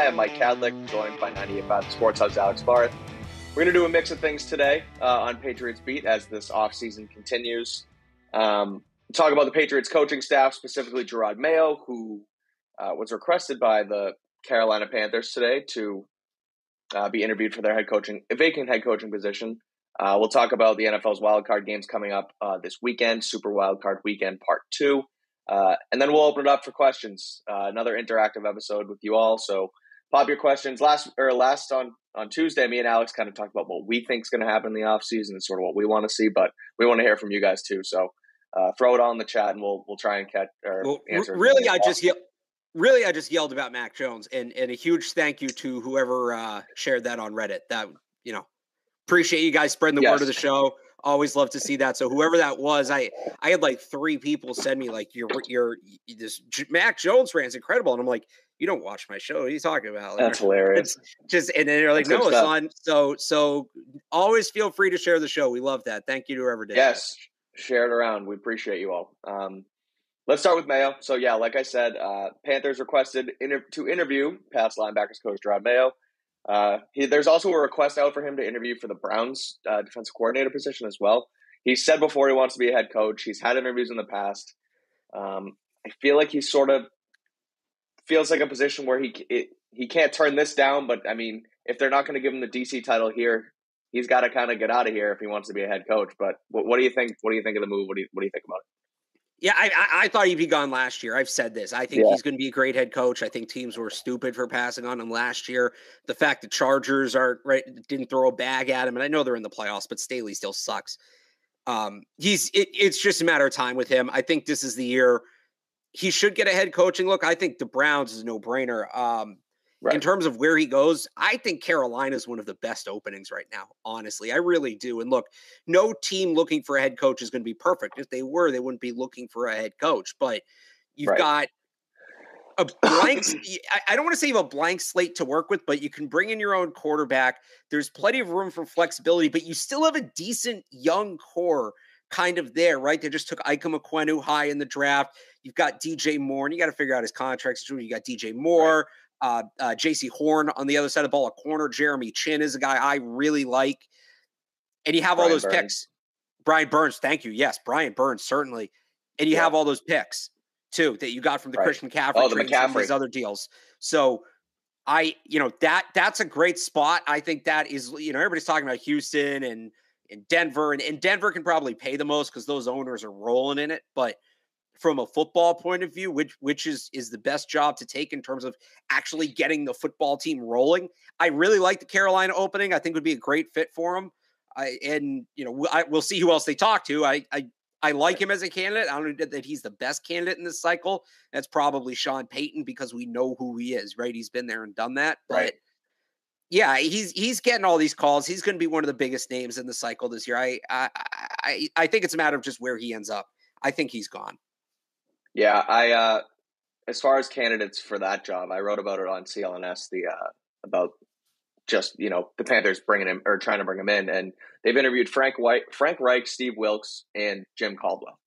I am Mike Kadlick, joined by 98.5 Sports Hub's Alex Barth. We're going to do a mix of things today uh, on Patriots Beat as this offseason continues. Um, talk about the Patriots coaching staff, specifically Jerod Mayo, who uh, was requested by the Carolina Panthers today to uh, be interviewed for their head coaching, vacant head coaching position. Uh, we'll talk about the NFL's wildcard games coming up uh, this weekend, Super Wildcard Weekend Part 2. Uh, and then we'll open it up for questions. Uh, another interactive episode with you all. So pop your questions. Last or last on on Tuesday, me and Alex kind of talked about what we think is going to happen in the offseason and sort of what we want to see, but we want to hear from you guys too. So uh, throw it all in the chat and we'll we'll try and catch or well, answer. Really, I just ye- really I just yelled about Mac Jones and and a huge thank you to whoever uh, shared that on Reddit. That you know appreciate you guys spreading the yes. word of the show. Always love to see that. So whoever that was, I I had like three people send me like your your this Mac Jones rant's incredible, and I'm like, you don't watch my show. What are you talking about? Like, That's hilarious. just and then they're like, That's no, it's on. So so always feel free to share the show. We love that. Thank you to whoever did. Yes, that. share it around. We appreciate you all. Um, let's start with Mayo. So yeah, like I said, uh, Panthers requested inter- to interview past linebackers coach Jerod Mayo. Uh, he, there's also a request out for him to interview for the Browns uh, defensive coordinator position as well. He said before he wants to be a head coach. He's had interviews in the past. Um, I feel like he's sort of feels like a position where he it, he can't turn this down. But I mean, if they're not going to give him the DC title here, he's got to kind of get out of here if he wants to be a head coach. But what, what, do you think? What do you think of the move? What do you what do you think about it? Yeah, I, I, I thought he'd be gone last year. I've said this. I think yeah. he's going to be a great head coach. I think teams were stupid for passing on him last year. The fact the Chargers are right didn't throw a bag at him, and I know they're in the playoffs, but Staley still sucks. Um, he's it, it's just a matter of time with him. I think this is the year he should get a head coaching look. I think the Browns is a no brainer. Um, Right. In terms of where he goes, I think Carolina is one of the best openings right now. Honestly, I really do. And look, no team looking for a head coach is going to be perfect. If they were, they wouldn't be looking for a head coach. But you've right. got a blank. I don't want to say you have a blank slate to work with, but you can bring in your own quarterback. There's plenty of room for flexibility, but you still have a decent young core kind of there, right? They just took Ikem Ekwonu high in the draft. You've got DJ Moore, and you got to figure out his contract situation. You got DJ Moore, uh, uh, Jaycee Horn on the other side of the ball, a corner. Jeremy Chinn is a guy I really like. And you have Brian all those Burns. picks. Brian Burns, thank you. Yes, Brian Burns, certainly. And you yeah. have all those picks too that you got from the right. Christian McCaffrey, oh, the McCaffrey. these other deals. So I, you know, that that's a great spot. I think that is, you know, everybody's talking about Houston and in Denver, and, and Denver can probably pay the most because those owners are rolling in it. But from a football point of view, which which is is the best job to take in terms of actually getting the football team rolling. I really like the Carolina opening. I think would be a great fit for him. I, and you know, I, we'll see who else they talk to. I, I I like him as a candidate. I don't know that he's the best candidate in this cycle. That's probably Sean Payton because we know who he is, right? He's been there and done that. But right. yeah, he's he's getting all these calls. He's going to be one of the biggest names in the cycle this year. I I I, I think it's a matter of just where he ends up. I think he's gone. Yeah, I uh, as far as candidates for that job, I wrote about it on CLNS the uh, about just you know the Panthers bringing him or trying to bring him in, and they've interviewed Frank White, Frank Reich, Steve Wilks, and Jim Caldwell.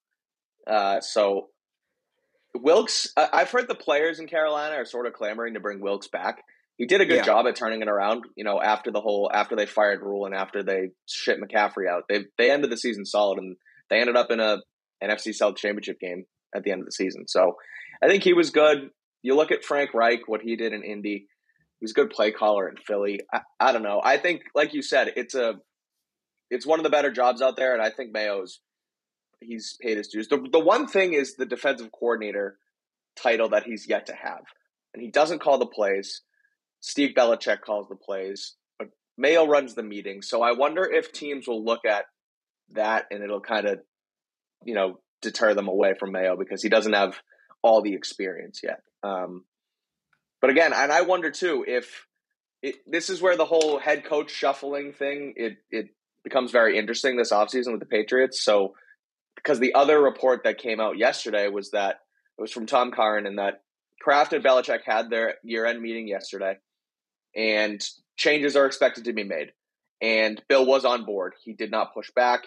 Uh, so Wilks, I've heard the players in Carolina are sort of clamoring to bring Wilks back. He did a good yeah. job at turning it around. You know, after the whole after they fired Rhule and after they shipped McCaffrey out, they they ended the season solid and they ended up in a NFC South championship game at the end of the season. So I think he was good. You look at Frank Reich, what he did in Indy. He was a good play caller in Philly. I, I don't know. I think, like you said, it's a it's one of the better jobs out there, and I think Mayo's he's paid his dues. The the one thing is the defensive coordinator title that he's yet to have, and he doesn't call the plays. Steve Belichick calls the plays, but Mayo runs the meeting. So I wonder if teams will look at that and it'll kind of, you know, deter them away from Mayo because he doesn't have all the experience yet. Um, but again, and I wonder too if it, this is where the whole head coach shuffling thing it it becomes very interesting this offseason with the Patriots. So because the other report that came out yesterday was that it was from Tom Curran and that Kraft and Belichick had their year end meeting yesterday and changes are expected to be made. And Bill was on board. He did not push back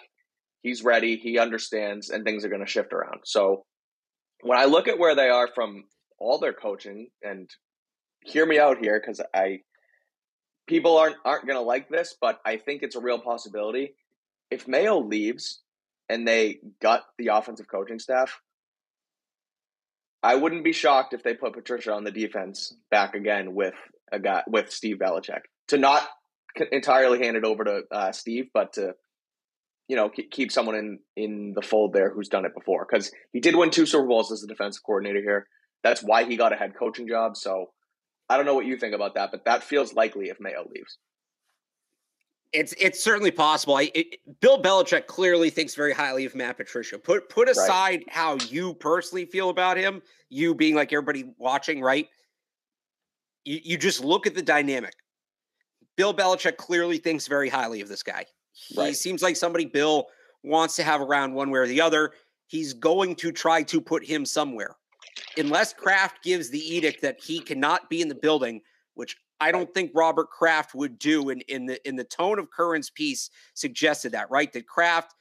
he's ready, he understands, and things are going to shift around. So when I look at where they are from all their coaching, and hear me out here because I people aren't aren't going to like this, but I think it's a real possibility. If Mayo leaves and they gut the offensive coaching staff, I wouldn't be shocked if they put Patricia on the defense back again with a guy with Steve Belichick to not entirely hand it over to uh, Steve, but to you know keep someone in in the fold there who's done it before because he did win two Super Bowls as a defensive coordinator here. That's why he got a head coaching job. So I don't know what you think about that, but that feels likely if Mayo leaves. It's it's certainly possible. I, it, Bill Belichick clearly thinks very highly of Matt Patricia. Put put aside right. how you personally feel about him, you being like everybody watching, right? You you just look at the dynamic. Bill Belichick clearly thinks very highly of this guy. He right. seems like somebody Bill wants to have around one way or the other. He's going to try to put him somewhere. Unless Kraft gives the edict that he cannot be in the building, which I don't think Robert Kraft would do. In in the in the tone of Curran's piece suggested that right that Kraft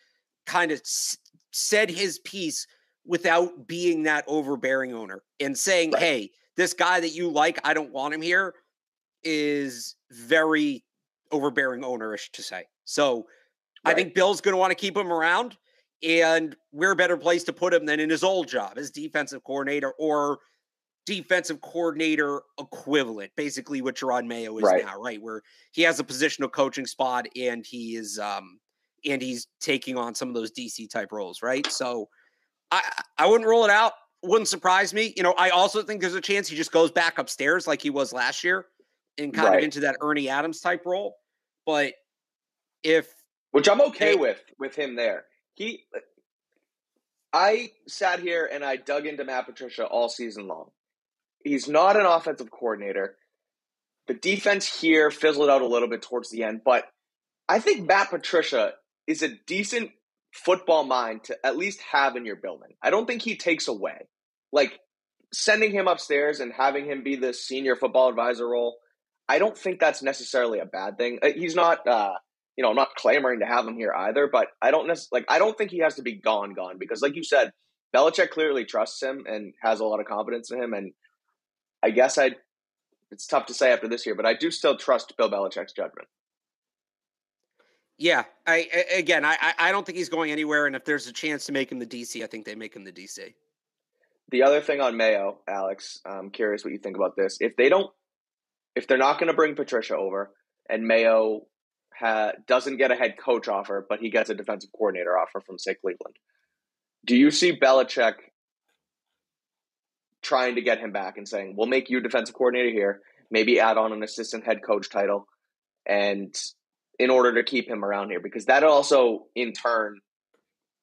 kind of s- said his piece without being that overbearing owner and saying, right. "Hey, this guy that you like, I don't want him here," is very overbearing ownerish to say. So right. I think Bill's going to want to keep him around, and we're a better place to put him than in his old job as defensive coordinator or defensive coordinator equivalent, basically what Jerod Mayo is right. now, right? Where he has a positional coaching spot and he is um and he's taking on some of those DC type roles, right? So I I wouldn't rule it out. Wouldn't surprise me. You know, I also think there's a chance he just goes back upstairs like he was last year and kind right. of into that Ernie Adams type role. But if which I'm okay it, with with him there. He uh, I sat here and I dug into Matt Patricia all season long he's not an offensive coordinator. The defense here fizzled out a little bit towards the end, but I think Matt Patricia is a decent football mind to at least have in your building. I don't think he takes away. Like sending him upstairs and having him be the senior football advisor role, I don't think that's necessarily a bad thing. Uh, he's not uh, you know, I'm not clamoring to have him here either, but I don't necessarily like I don't think he has to be gone gone because like you said, Belichick clearly trusts him and has a lot of confidence in him and I guess I. It's tough to say after this year, but I do still trust Bill Belichick's judgment. Yeah, I again, I I don't think he's going anywhere, and if there's a chance to make him the DC, I think they make him the DC. The other thing on Mayo, Alex, I'm curious what you think about this. If they don't, if they're not going to bring Patricia over, and Mayo ha, doesn't get a head coach offer, but he gets a defensive coordinator offer from say Cleveland, do you see Belichick trying to get him back and saying, "We'll make you defensive coordinator here, maybe add on an assistant head coach title, and in order to keep him around here, because that also, in turn,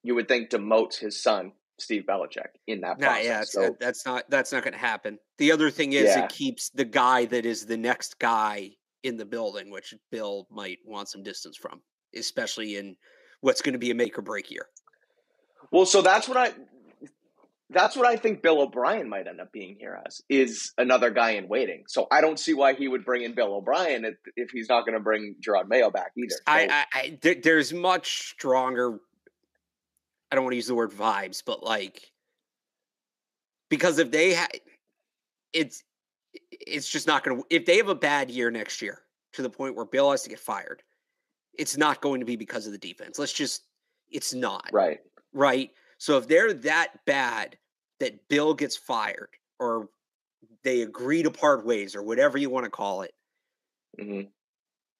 you would think demotes his son, Steve Belichick, in that process. Nah, yeah, so, uh, that's not that's not going to happen. The other thing is, yeah. it keeps the guy that is the next guy in the building, which Bill might want some distance from, especially in what's going to be a make or break year. Well, so that's what I that's what I think Bill O'Brien might end up being here as is another guy in waiting. So I don't see why he would bring in Bill O'Brien if, if he's not going to bring Jerod Mayo back either. So, I, I, I there's much stronger. I don't want to use the word vibes, but like because if they had, it's it's just not going to. If they have a bad year next year to the point where Bill has to get fired, it's not going to be because of the defense. Let's just. It's not right. Right. So if they're that bad, that Bill gets fired or they agree to part ways or whatever you want to call it, mm-hmm.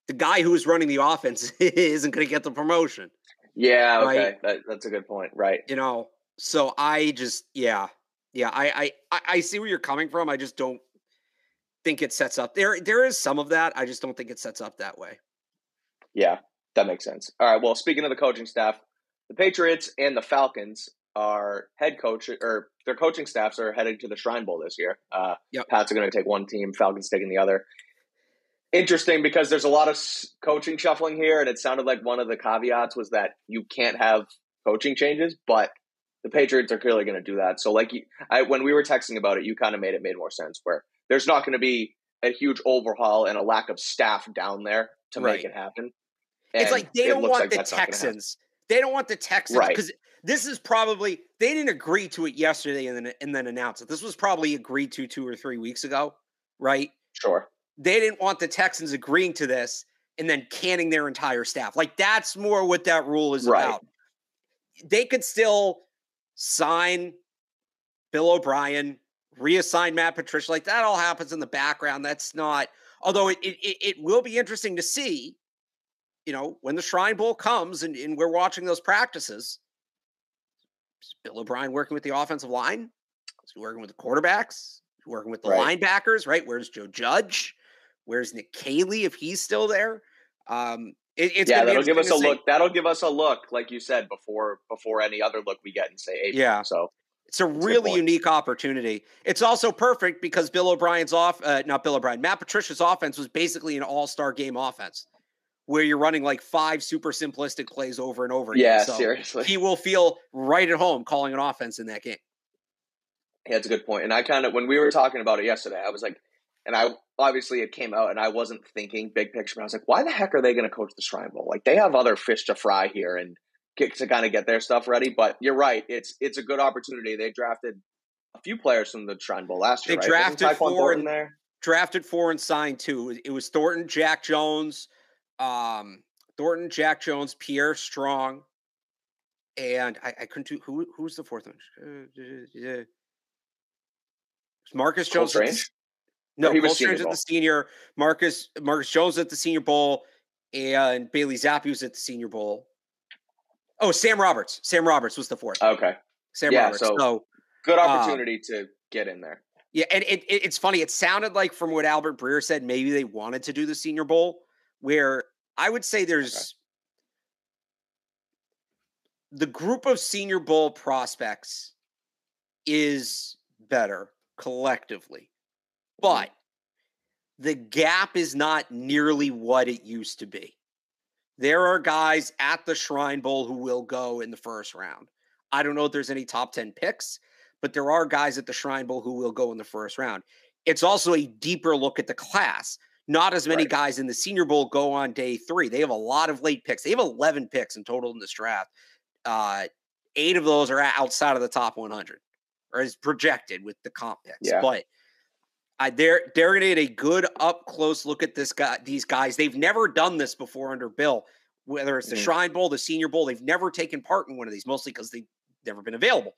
the guy who's running the offense isn't going to get the promotion. Yeah, okay, right? that, that's a good point, right? You know, so I just, yeah, yeah, I, I, I see where you're coming from. I just don't think it sets up there. There is some of that. I just don't think it sets up that way. Yeah, that makes sense. All right. Well, speaking of the coaching staff, the Patriots and the Falcons are head coach or their coaching staffs are headed to the Shrine Bowl this year. Uh, yep. Pats are going to take one team, Falcons taking the other. Interesting because there's a lot of coaching shuffling here, and it sounded like one of the caveats was that you can't have coaching changes, but the Patriots are clearly going to do that. So, like, I, when we were texting about it, you kind of made it made more sense. Where there's not going to be a huge overhaul and a lack of staff down there to right. make it happen. And it's like they don't want like the Texans. They don't want the Texans because right. this is probably they didn't agree to it yesterday and then and then announce it. This was probably agreed to two or three weeks ago, right? Sure. They didn't want the Texans agreeing to this and then canning their entire staff. Like that's more what that rule is right. about. They could still sign Bill O'Brien, reassign Matt Patricia. Like that all happens in the background. That's not, although it, it, it will be interesting to see, you know, when the Shrine Bowl comes and, and we're watching those practices. Is Bill O'Brien working with the offensive line? Is he working with the quarterbacks? working with the right. linebackers, right? Where's Joe Judge? Where's Nick Caley if he's still there? Um, it, it's yeah, that'll give us a see. look. That'll give us a look, like you said before, before any other look we get in say April. Yeah. So it's a really unique opportunity. It's also perfect because Bill O'Brien's off, uh, not Bill O'Brien, Matt Patricia's offense was basically an all star game offense where you're running like five super simplistic plays over and over. Yeah, so seriously. He will feel right at home calling an offense in that game. Yeah, that's a good point. And I kind of, when we were talking about it yesterday, I was like, and I obviously it came out and I wasn't thinking big picture, but I was like, why the heck are they going to coach the Shrine Bowl? Like they have other fish to fry here. And get, to kind of get their stuff ready. But you're right; it's it's a good opportunity. They drafted a few players from the Shrine Bowl last year. They right? drafted four in there. Drafted four and signed two. It was Thornton, Jack Jones, um, Thornton, Jack Jones, Pierre Strong, and I, I couldn't do who who's the fourth one. Marcus Jones. Strange. No, he was at the senior. Marcus Marcus Jones at the Senior Bowl, and Bailey Zappe was at the Senior Bowl. Oh, Sam Roberts. Sam Roberts was the fourth. Okay. Sam yeah, Roberts. So, so good um, opportunity um, to get in there. Yeah, and it, it, it's funny. It sounded like from what Albert Breer said, maybe they wanted to do the Senior Bowl, where I would say there's okay. the group of Senior Bowl prospects is better collectively. But the gap is not nearly what it used to be. There are guys at the Shrine Bowl who will go in the first round. I don't know if there's any top 10 picks, but there are guys at the Shrine Bowl who will go in the first round. It's also a deeper look at the class. Not as many right. guys in the Senior Bowl go on day three. They have a lot of late picks. They have 11 picks in total in this draft. Uh, eight of those are outside of the top 100 or is projected with the comp picks. Yeah. But I, they're they're to get a good up close look at this guy. These guys, they've never done this before under Bill. Whether it's the mm-hmm. Shrine Bowl, the Senior Bowl, they've never taken part in one of these, mostly because they've never been available.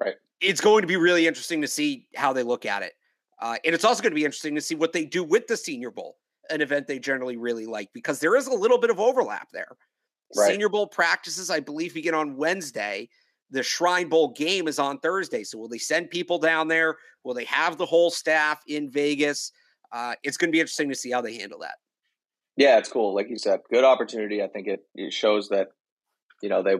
Right. It's going to be really interesting to see how they look at it, uh, and it's also going to be interesting to see what they do with the Senior Bowl, an event they generally really like, because there is a little bit of overlap there. Right. Senior Bowl practices, I believe, begin on Wednesday the Shrine Bowl game is on Thursday. So will they send people down there? Will they have the whole staff in Vegas? Uh, it's going to be interesting to see how they handle that. Yeah, it's cool. Like you said, good opportunity. I think it, it shows that you know they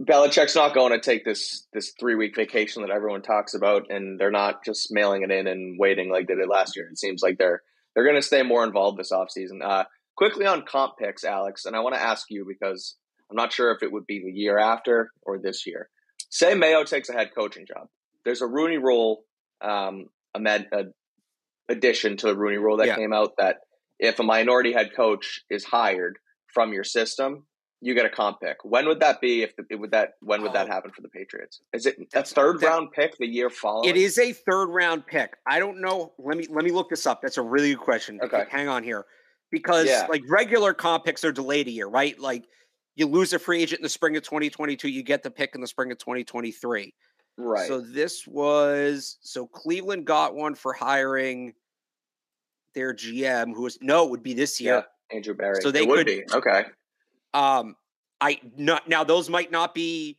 Belichick's not going to take this this three week vacation that everyone talks about, and they're not just mailing it in and waiting like they did last year. It seems like they're they're going to stay more involved this offseason. Uh, quickly on comp picks, Alex, and I want to ask you because I'm not sure if it would be the year after or this year. Say Mayo takes a head coaching job. There's a Rooney Rule, um, a med, a addition to the Rooney Rule that yeah. came out that if a minority head coach is hired from your system, you get a comp pick. When would that be? If the, would that when would that oh. happen for the Patriots? Is it a third that, round pick the year following? It is a third round pick. I don't know. Let me let me look this up. That's a really good question. Okay, hang on here, because yeah. like regular comp picks are delayed a year, right? Like you lose a free agent in the spring of 2022, you get the pick in the spring of 2023. Right. So this was so Cleveland got one for hiring their GM, who was no, it would be this year. Yeah, Andrew Berry. So they it could be okay. Um, I not now those might not be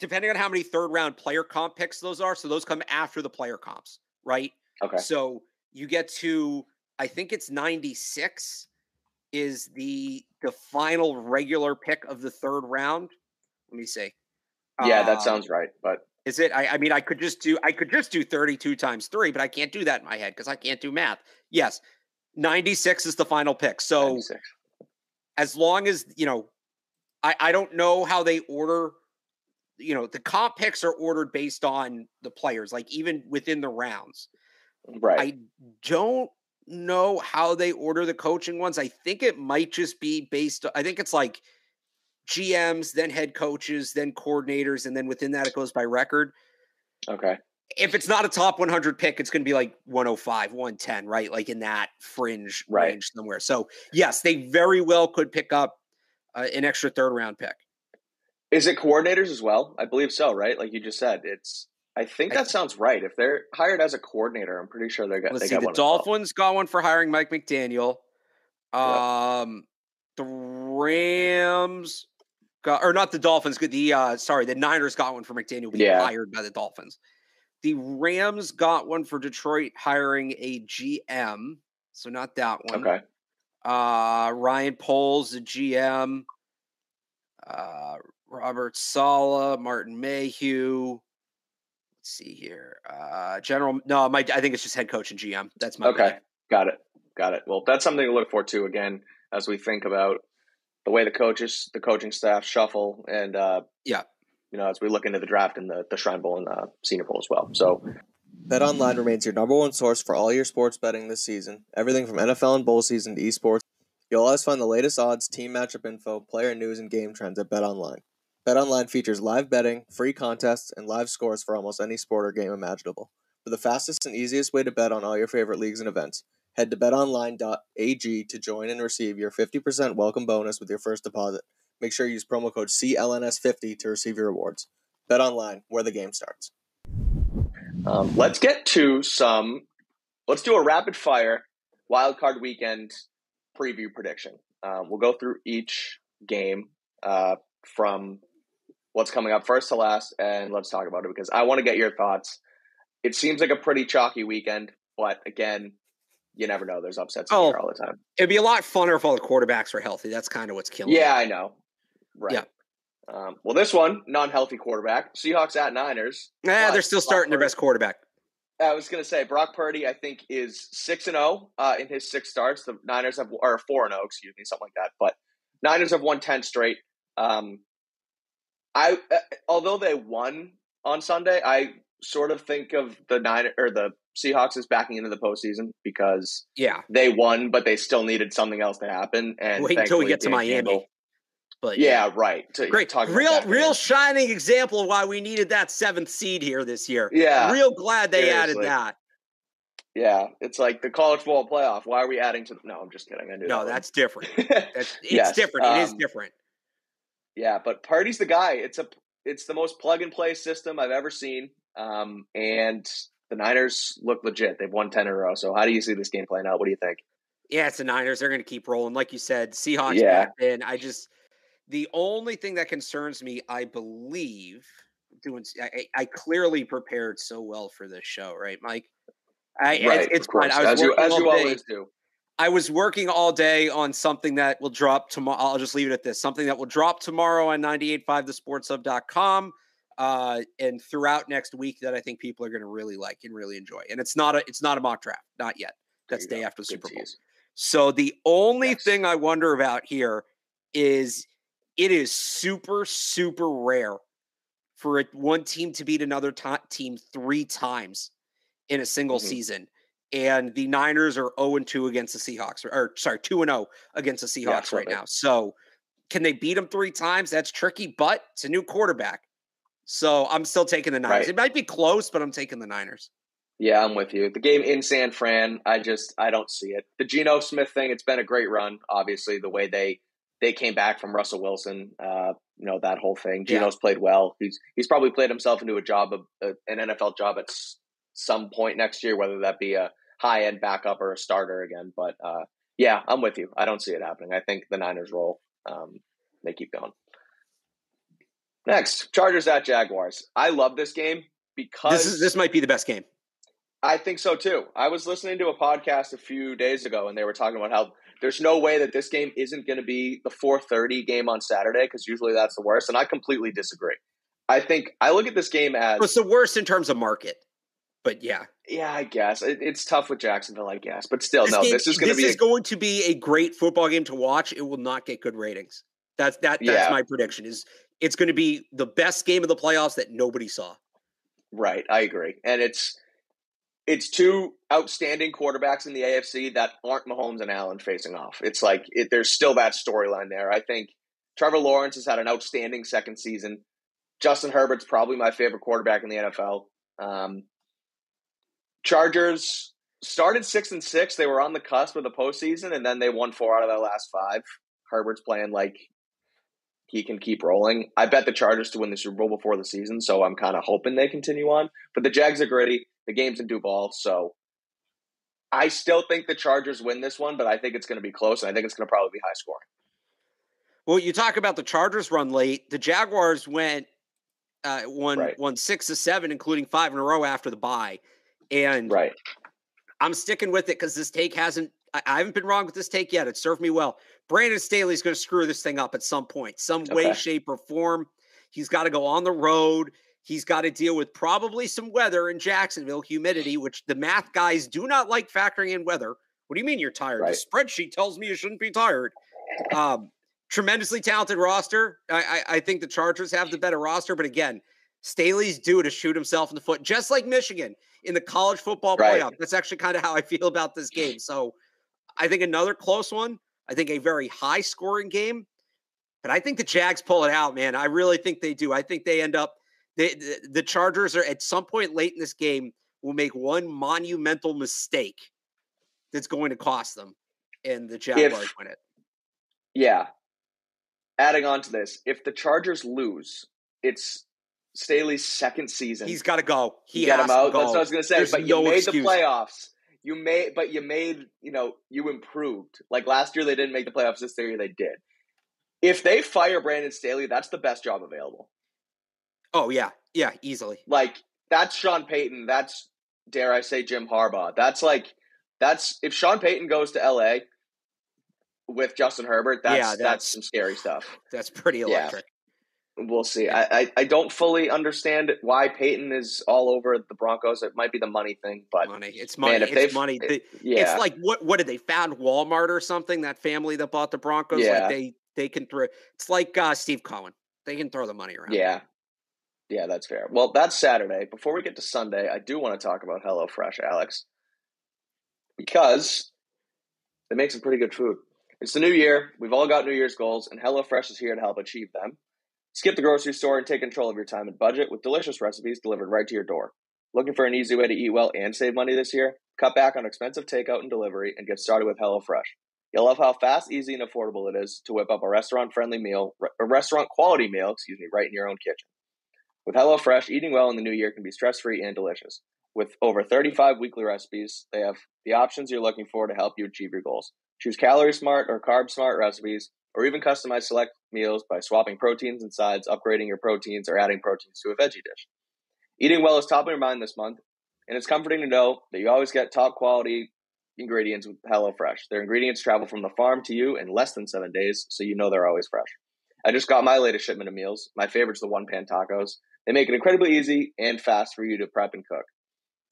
depending on how many third round player comp picks those are. So those come after the player comps, right? Okay. So you get to I think it's 96 is the the final regular pick of the third round. Let me see. Yeah, that um, sounds right. But is it? I, I, mean, I could just do I could just do thirty two times three, but I can't do that in my head because I can't do math. Yes, ninety six is the final pick. So 96. as long as you know, I I don't know how they order. You know, the comp picks are ordered based on the players, like even within the rounds. Right. I don't know how they order the coaching ones. I think it might just be based. I think it's like GMs, then head coaches, then coordinators, and then within that it goes by record. Okay. if it's not a top 100 pick, it's going to be like 105, 110, right? Like in that fringe right. range somewhere. So, yes, they very well could pick up uh, an extra third round pick. Is it coordinators as well? I believe so, right? Like you just said, it's. I think that sounds right. If they're hired as a coordinator, I'm pretty sure they're going. Let's they see. The Dolphins got one for hiring Mike McDaniel. Um, yep. the Rams got, or not the Dolphins. The uh, sorry, the Niners got one for McDaniel being yeah. hired by the Dolphins. The Rams got one for Detroit hiring a GM, so not that one. Okay. Uh, Ryan Poles, the GM. Uh, Robert Saleh, Martin Mayhew. Let's see here. Uh, General. No, my I think it's just head coach and GM. That's my. Okay, got it, got it. Well, that's something to look for too. Again, as we think about the way the coaches, the coaching staff shuffle, and uh, yeah, you know, as we look into the draft and the, the Shrine Bowl and the Senior Bowl as well. So, Bet Online remains your number one source for all your sports betting this season. Everything from NFL and bowl season to esports. You'll always find the latest odds, team matchup info, player news, and game trends at Bet Online. Bet Online features live betting, free contests, and live scores for almost any sport or game imaginable. For the fastest and easiest way to bet on all your favorite leagues and events, head to betonline.ag to join and receive your 50% welcome bonus with your first deposit. Make sure you use promo code CLNS50 to receive your rewards. Bet online, where the game starts. Um, let's get to some. Let's do a rapid fire wild card weekend preview prediction. Um, we'll go through each game uh, from what's coming up first to last, and let's talk about it because I want to get your thoughts. It seems like a pretty chalky weekend, but again, you never know. There's upsets oh, all the time. It'd be a lot funner if all the quarterbacks were healthy. That's kind of what's killing. Yeah, I know. Right. Yeah. Um, well, this one, non-healthy quarterback, Seahawks at Niners. Yeah, they're still starting their best quarterback. I was going to say Brock Purdy. I think is six and zero oh, uh, in his six starts. The Niners have or four and zero, oh, excuse me, something like that. But Niners have won ten straight. Um, I uh, although they won on Sunday, I sort of think of the nine or the Seahawks as backing into the postseason because yeah they won, but they still needed something else to happen. And wait until we get to Miami. But yeah, yeah. right. To, Great, real, real shining example of why we needed that seventh seed here this year. Yeah, real glad they seriously. added that. Yeah, it's like the college football playoff. Why are we adding to? No, I'm just kidding. I knew no, that that's different. That's, it's yes, different. Um, it is um, different. Yeah, but Purdy's the guy. It's a it's the most plug and play system I've ever seen. Um, and the Niners look legit. They've won ten in a row. So how do you see this game playing out? What do you think? Yeah, it's the Niners. They're going to keep rolling, like you said. Seahawks yeah. back in. I just the only thing that concerns me, I believe, doing I, I clearly prepared so well for this show, right, Mike? I, right, it's, it's fine. I was as you, as you always do. I was working all day on something that will drop tomorrow. I'll just leave it at this. Something that will drop tomorrow on 985thesportshub.com uh, and throughout next week that I think people are going to really like and really enjoy. And it's not a it's not a mock draft, not yet. That's day go. after the Super Bowl. So the only yes. thing I wonder about here is it is super, super rare for one team to beat another t- team three times in a single mm-hmm. season. And the Niners are 0 and 2 against the Seahawks, or, or sorry, 2 and 0 against the Seahawks yeah, right now. So can they beat them three times? That's tricky, but it's a new quarterback. So I'm still taking the Niners. Right. It might be close, but I'm taking the Niners. Yeah, I'm with you. The game in San Fran, I just I don't see it. The Geno Smith thing, it's been a great run. Obviously, the way they they came back from Russell Wilson. Uh, you know that whole thing. Geno's yeah. played well. He's he's probably played himself into a job of uh, an NFL job at some point next year, whether that be a high end backup or a starter again. But uh, yeah, I'm with you. I don't see it happening. I think the Niners roll. Um, they keep going. Next, Chargers at Jaguars. I love this game because this is this might be the best game. I think so too. I was listening to a podcast a few days ago, and they were talking about how there's no way that this game isn't going to be the 4:30 game on Saturday because usually that's the worst, and I completely disagree. I think I look at this game as it's the worst in terms of market, but yeah, yeah, I guess it, it's tough with Jacksonville, I guess, but still, this no, game, this is going to be This is a, going to be a great football game to watch. It will not get good ratings. That's that. That's yeah. my prediction. Is it's going to be the best game of the playoffs that nobody saw. Right, I agree, and it's it's two outstanding quarterbacks in the AFC that aren't Mahomes and Allen facing off. It's like it, there's still that storyline there. I think Trevor Lawrence has had an outstanding second season. Justin Herbert's probably my favorite quarterback in the NFL. Um, Chargers started six and six. They were on the cusp of the postseason, and then they won four out of their last five. Herbert's playing like he can keep rolling. I bet the Chargers to win the Super Bowl before the season, so I'm kind of hoping they continue on. But the Jags are gritty. The game's in Duval, so I still think the Chargers win this one, but I think it's going to be close, and I think it's going to probably be high scoring. Well, you talk about the Chargers run late. The Jaguars went uh, won right. won six to seven, including five in a row after the bye, and right. I'm sticking with it because this take hasn't. I, I, haven't been wrong with this take yet. It served me well. Brandon Staley's going to screw this thing up at some point, some okay. way, shape, or form. He's got to go on the road. He's got to deal with probably some weather in Jacksonville, humidity, which the math guys do not like factoring in weather. What do you mean you're tired? Right. The spreadsheet tells me you shouldn't be tired. Um, tremendously talented roster. I, I, I think the Chargers have the better roster, but again, Staley's due to shoot himself in the foot, just like Michigan in the college football right. playoff. That's actually kind of how I feel about this game. So I think another close one. I think a very high scoring game. But I think the Jags pull it out, man. I really think they do. I think they end up they, the, the Chargers are at some point late in this game will make one monumental mistake that's going to cost them, and the Jaguars if, win it. Yeah. Adding on to this, if the Chargers lose, it's Staley's second season. He's got to go. He got him out. That's what I was going to say. There's but you no made excuse. the playoffs. You made, but you made. You know, you improved. Like last year, they didn't make the playoffs. This year, they did. If they fire Brandon Staley, that's the best job available. Oh yeah, yeah, easily. Like that's Sean Payton. That's dare I say Jim Harbaugh. That's like that's if Sean Payton goes to L.A. with Justin Herbert. That's yeah, that's, that's some scary stuff. That's pretty electric. We'll see. I, I, I don't fully understand why Payton is all over the Broncos. It might be the money thing, but money. It's money. Man, it's money. It, yeah. It's like what what did they found Walmart or something? That family that bought the Broncos. Yeah. Like they they can throw. It's like uh, Steve Cohen. They can throw the money around. Yeah, yeah, that's fair. Well, that's Saturday. Before we get to Sunday, I do want to talk about HelloFresh, Alex, because they make some pretty good food. It's the new year. We've all got New Year's goals, and HelloFresh is here to help achieve them. Skip the grocery store and take control of your time and budget with delicious recipes delivered right to your door. Looking for an easy way to eat well and save money this year? Cut back on expensive takeout and delivery and get started with HelloFresh. You'll love how fast, easy, and affordable it is to whip up a restaurant-friendly meal, a restaurant-quality meal, excuse me, right in your own kitchen. With HelloFresh, eating well in the new year can be stress free and delicious. With over 35 weekly recipes, they have the options you're looking for to help you achieve your goals. Choose calorie smart or carb smart recipes, or even customize select meals by swapping proteins and sides, upgrading your proteins, or adding proteins to a veggie dish. Eating well is top of your mind this month, and it's comforting to know that you always get top quality ingredients with HelloFresh. Their ingredients travel from the farm to you in less than seven days, so you know they're always fresh. I just got my latest shipment of meals. My favorite's the one pan tacos. They make it incredibly easy and fast for you to prep and cook.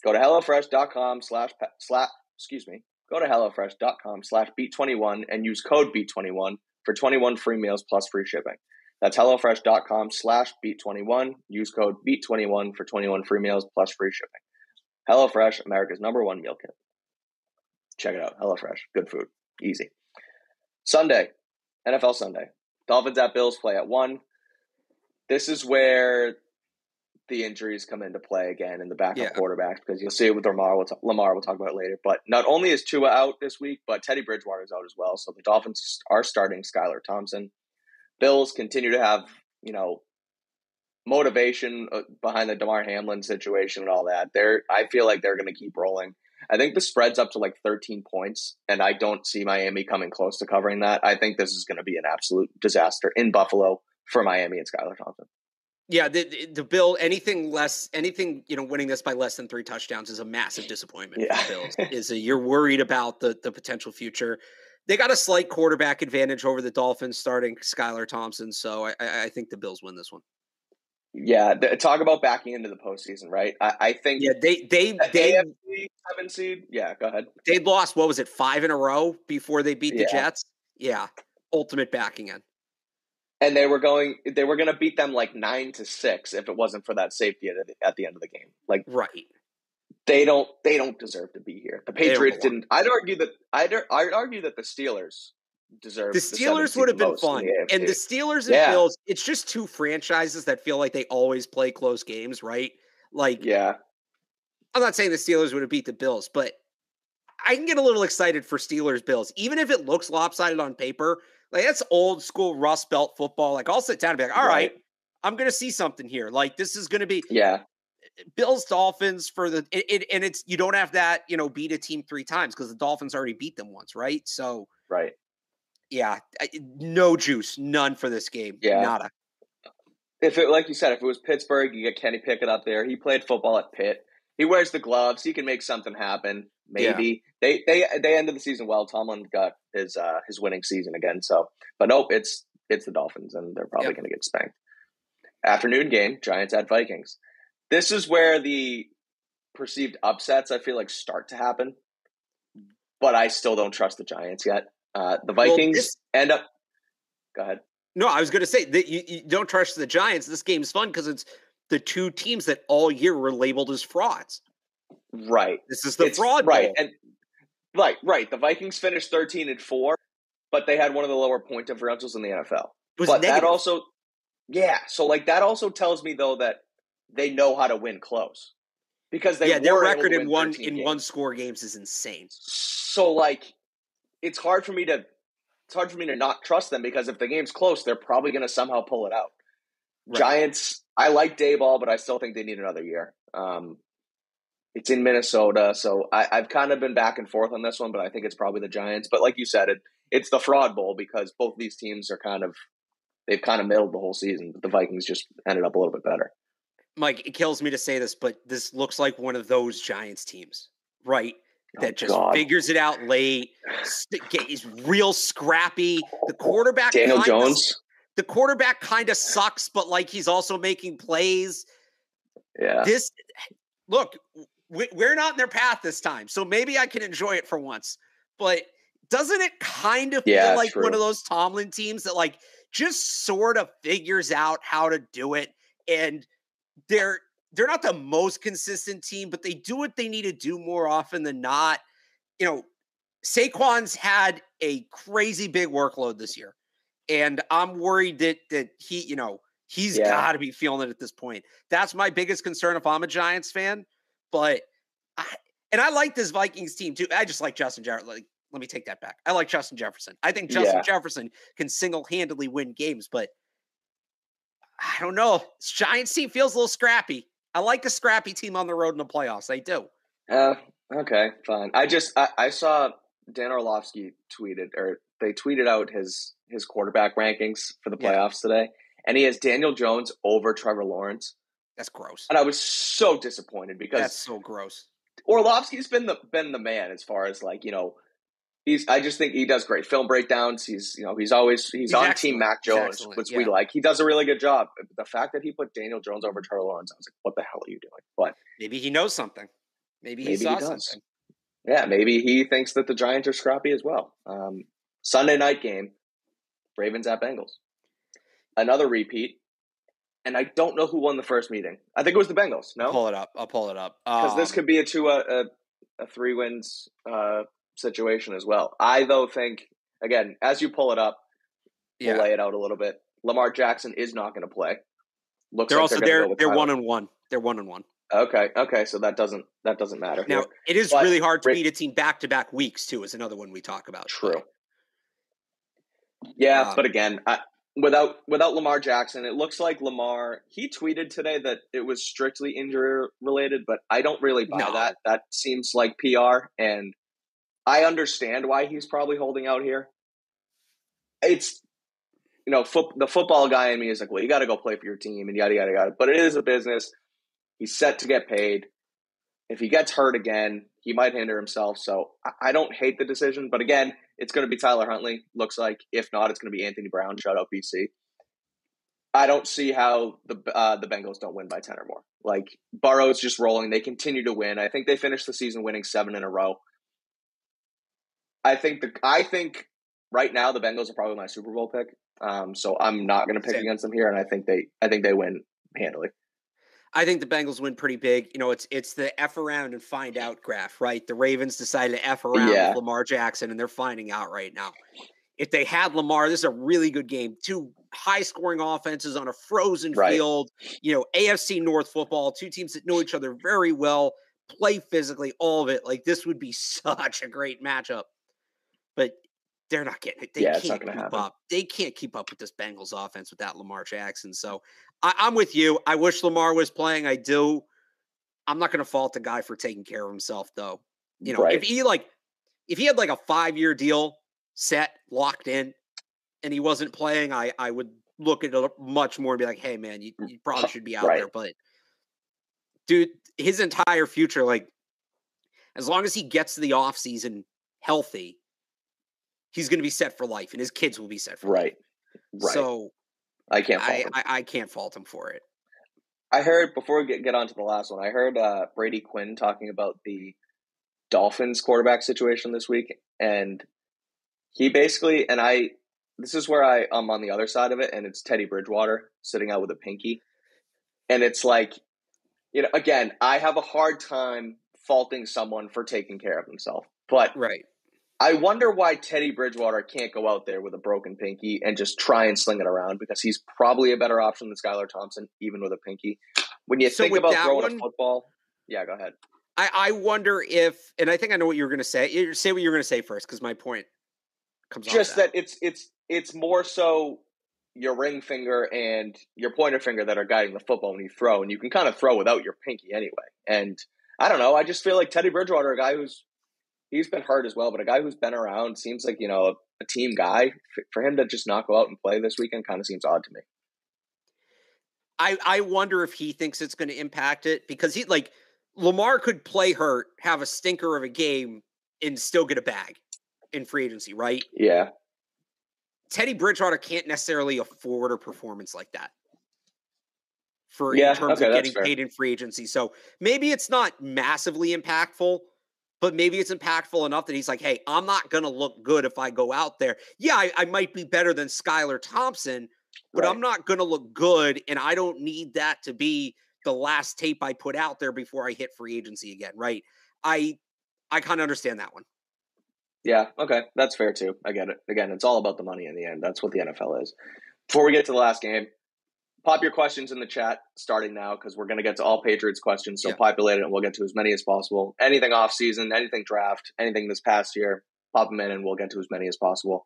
Go to HelloFresh.com slash, slash, excuse me, go to HelloFresh.com slash Beat21 and use code Beat21 for 21 free meals plus free shipping. That's HelloFresh.com slash Beat21. Use code Beat21 for 21 free meals plus free shipping. HelloFresh, America's number one meal kit. Check it out. HelloFresh. Good food. Easy. Sunday, NFL Sunday. Dolphins at Bills play at 1. This is where the injuries come into play again in the backup yeah. quarterbacks because you'll see it with Lamar. We'll, t- Lamar, we'll talk about it later. But not only is Tua out this week, but Teddy Bridgewater is out as well. So the Dolphins are starting Skylar Thompson. Bills continue to have you know motivation uh, behind the Damar Hamlin situation and all that. They're I feel like they're going to keep rolling. I think the spread's up to like 13 points, and I don't see Miami coming close to covering that. I think this is going to be an absolute disaster in Buffalo for Miami and Skylar Thompson. Yeah, the, the bill anything less anything you know winning this by less than three touchdowns is a massive disappointment yeah. for the Bills. is a, you're worried about the the potential future. They got a slight quarterback advantage over the Dolphins starting Skylar Thompson, so I, I think the Bills win this one. Yeah, the, talk about backing into the postseason, right? I, I think. Yeah, they they they AFC seven seed. Yeah, go ahead. They lost what was it five in a row before they beat the yeah. Jets. Yeah, ultimate backing in and they were going they were going to beat them like nine to six if it wasn't for that safety at the, at the end of the game. Like right. they don't they don't deserve to be here. The patriots didn't i'd argue that i'd, I'd argue that the steelers deserve the steelers the would have been fun. the and the steelers and yeah. bills it's just two franchises that feel like they always play close games right? Like yeah. I'm not saying the Steelers would have beat the Bills, but I can get a little excited for Steelers Bills, even if it looks lopsided on paper. Like that's old school Rust Belt football. Like I'll sit down and be like, all right, right I'm going to see something here. Like this is going to be yeah. Bills Dolphins for the it, it, and it's you don't have that you know beat a team three times because the Dolphins already beat them once, right? So right, yeah, no juice, none for this game. Yeah, nada. If it like you said, if it was Pittsburgh, you get Kenny Pickett up there. He played football at Pitt. He wears the gloves. He can make something happen. Maybe yeah. they they they ended the season well. Tomlin got his uh his winning season again. So, but nope, it's it's the Dolphins, and they're probably yep. going to get spanked. Afternoon game, Giants at Vikings. This is where the perceived upsets I feel like start to happen, but I still don't trust the Giants yet. Uh, the Vikings well, this, end up. Go ahead. No, I was going to say that you, you, don't trust the Giants. This game's fun because it's the two teams that all year were labeled as frauds. Right. This is the it's, fraud. Right. Bowl. And right, right. The Vikings finished thirteen and four, but they had one of the lower point differentials in the NFL. but negative. that also, yeah. So like that also tells me though that they know how to win close because they yeah their record in one in games. one score games is insane. So like, it's hard for me to it's hard for me to not trust them because if the game's close, they're probably going to somehow pull it out. Right. Giants, I like Daboll, but I still think they need another year. Um, it's in Minnesota, so I, have kind of been back and forth on this one, but I think it's probably the Giants. But like you said, it it's the fraud bowl because both these teams are kind of they've kind of middled the whole season, but the Vikings just ended up a little bit better. Mike, it kills me to say this, but this looks like one of those Giants teams, right? Oh, that just God. figures it out late, is real scrappy. The quarterback, Daniel Jones. The quarterback kind of sucks, but like he's also making plays. Yeah. This look, we're not in their path this time, so maybe I can enjoy it for once. But doesn't it kind of yeah, feel like true. one of those Tomlin teams that like just sort of figures out how to do it and they're they're not the most consistent team, but they do what they need to do more often than not. You know, Saquon's had a crazy big workload this year. And I'm worried that that he, you know, he's yeah. got to be feeling it at this point. That's my biggest concern if I'm a Giants fan. But I, and I like this Vikings team too. I just like Justin Jefferson. Like, let me take that back. I like Justin Jefferson. I think Justin yeah. Jefferson can single handedly win games, but I don't know. This Giants team feels a little scrappy. I like a scrappy team on the road in the playoffs. I do. Uh, okay, fine. I just I, I saw Dan Orlovsky tweeted or they tweeted out his his quarterback rankings for the playoffs yeah. today, and he has Daniel Jones over Trevor Lawrence. That's gross. And I was so disappointed because that's so gross. Orlovsky's been the been the man as far as like you know he's I just think he does great film breakdowns. He's you know he's always he's, he's on excellent. team Mac Jones, which yeah. we like. He does a really good job. The fact that he put Daniel Jones over Trevor Lawrence, I was like, what the hell are you doing? But maybe he knows something. Maybe he maybe saw he something. Yeah, maybe he thinks that the Giants are scrappy as well. Um, Sunday night game, Ravens at Bengals. Another repeat. And I don't know who won the first meeting. I think it was the Bengals. No, I'll pull it up. I'll pull it up because um, this could be a two uh, a, a three wins uh, situation as well. I though think again, as you pull it up, yeah. we'll lay it out a little bit. Lamar Jackson is not going to play. Looks they're like also they're they're, they're one and one. They're one and one. Okay, okay, so that doesn't that doesn't matter. Now here. it is but, really hard to beat a team back to back weeks too. Is another one we talk about. True. Yeah, um, but again, I, without without Lamar Jackson, it looks like Lamar. He tweeted today that it was strictly injury related, but I don't really buy no. that. That seems like PR, and I understand why he's probably holding out here. It's you know, foot, the football guy in me is like, well, you got to go play for your team and yada yada yada. But it is a business. He's set to get paid. If he gets hurt again, he might hinder himself. So I, don't hate the decision, but again, it's going to be Tyler Huntley. Looks like if not, it's going to be Anthony Brown. Shout out BC. I don't see how the uh, the Bengals don't win by ten or more. Like Burrow's just rolling. They continue to win. I think they finished the season winning seven in a row. I think the I think right now the Bengals are probably my Super Bowl pick. Um, so I'm not going to pick Same. against them here, and I think they I think they win handily. I think the Bengals win pretty big. You know, it's it's the f around and find out graph, right? The Ravens decided to f around yeah. with Lamar Jackson, and they're finding out right now. If they had Lamar, this is a really good game. Two high scoring offenses on a frozen right. field. You know, AFC North football, two teams that know each other very well play physically, all of it. Like this would be such a great matchup. They're not getting it. They Yeah, can't it's not gonna keep happen. up. They can't keep up with this Bengals offense without Lamar Jackson. So I, I'm with you. I wish Lamar was playing. I do. I'm not going to fault the guy for taking care of himself, though. You know, Right. if he like, if he had like a five year deal set, locked in, and he wasn't playing, I I would look at it much more and be like, hey man, you, mm, you probably uh, should be out Right. there. But dude, his entire future, like, as long as he gets to the offseason healthy, he's going to be set for life, and his kids will be set for Right. life. Right. So I can't fault I, him. I I can't fault him for it. I heard before we get, get on to the last one, I heard uh, Brady Quinn talking about the Dolphins quarterback situation this week, and he basically and I. This is where I am on the other side of it, and it's Teddy Bridgewater sitting out with a pinky, and it's like, you know, again, I have a hard time faulting someone for taking care of himself, but Right. I wonder why Teddy Bridgewater can't go out there with a broken pinky and just try and sling it around because he's probably a better option than Skylar Thompson, even with a pinky. When you So think about throwing one- a football, yeah, go ahead. I, I wonder if, and I think I know what you were going to say. Say what you were going to say first, because my point comes Just that. that it's it's it's more so your ring finger and your pointer finger that are guiding the football when you throw, and you can kind of throw without your pinky anyway. And I don't know, I just feel like Teddy Bridgewater, a guy who's he's been hurt as well, but a guy who's been around seems like you know a, a team guy. For him to just not go out and play this weekend kind of seems odd to me. I I wonder if he thinks it's going to impact it because he like Lamar could play hurt, have a stinker of a game, and still get a bag in free agency, right? Yeah, Teddy Bridgewater can't necessarily afford a performance like that for Yeah, in terms okay, of getting paid in free agency. So maybe it's not massively impactful, but maybe it's impactful enough that he's like, hey, I'm not going to look good if I go out there. Yeah, I, I might be better than Skylar Thompson, but right. I'm not going to look good. And I don't need that to be the last tape I put out there before I hit free agency again, right? I I kind of understand that one. Yeah, okay, that's fair too. I get it. Again, it's all about the money in the end. That's what the NFL is. Before we get to the last game, pop your questions in the chat starting now because we're going to get to all Patriots questions. So Yeah. populate it, and we'll get to as many as possible. Anything off season, anything draft, anything this past year, pop them in, and we'll get to as many as possible.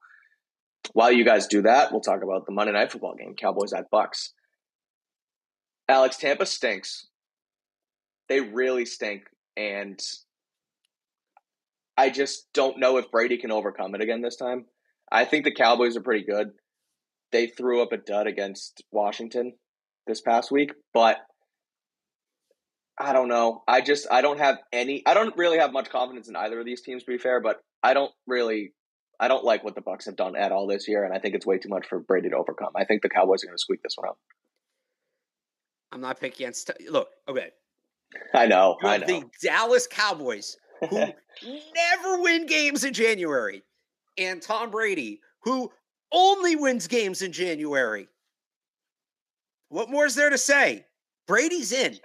While you guys do that, we'll talk about the Monday Night Football game, Cowboys at Bucks. Alex, Tampa stinks. They really stink, and I just don't know if Brady can overcome it again this time. I think the Cowboys are pretty good. They threw up a dud against Washington this past week, but I don't know. I just I don't have any I don't really have much confidence in either of these teams to be fair, but I don't really I don't like what the Bucks have done at all this year and I think it's way too much for Brady to overcome. I think the Cowboys are going to squeak this one out. I'm not picking against. Look, okay. I know. I know. the Dallas Cowboys who never win games in January, and Tom Brady, who only wins games in January. What more is there to say? Brady's in.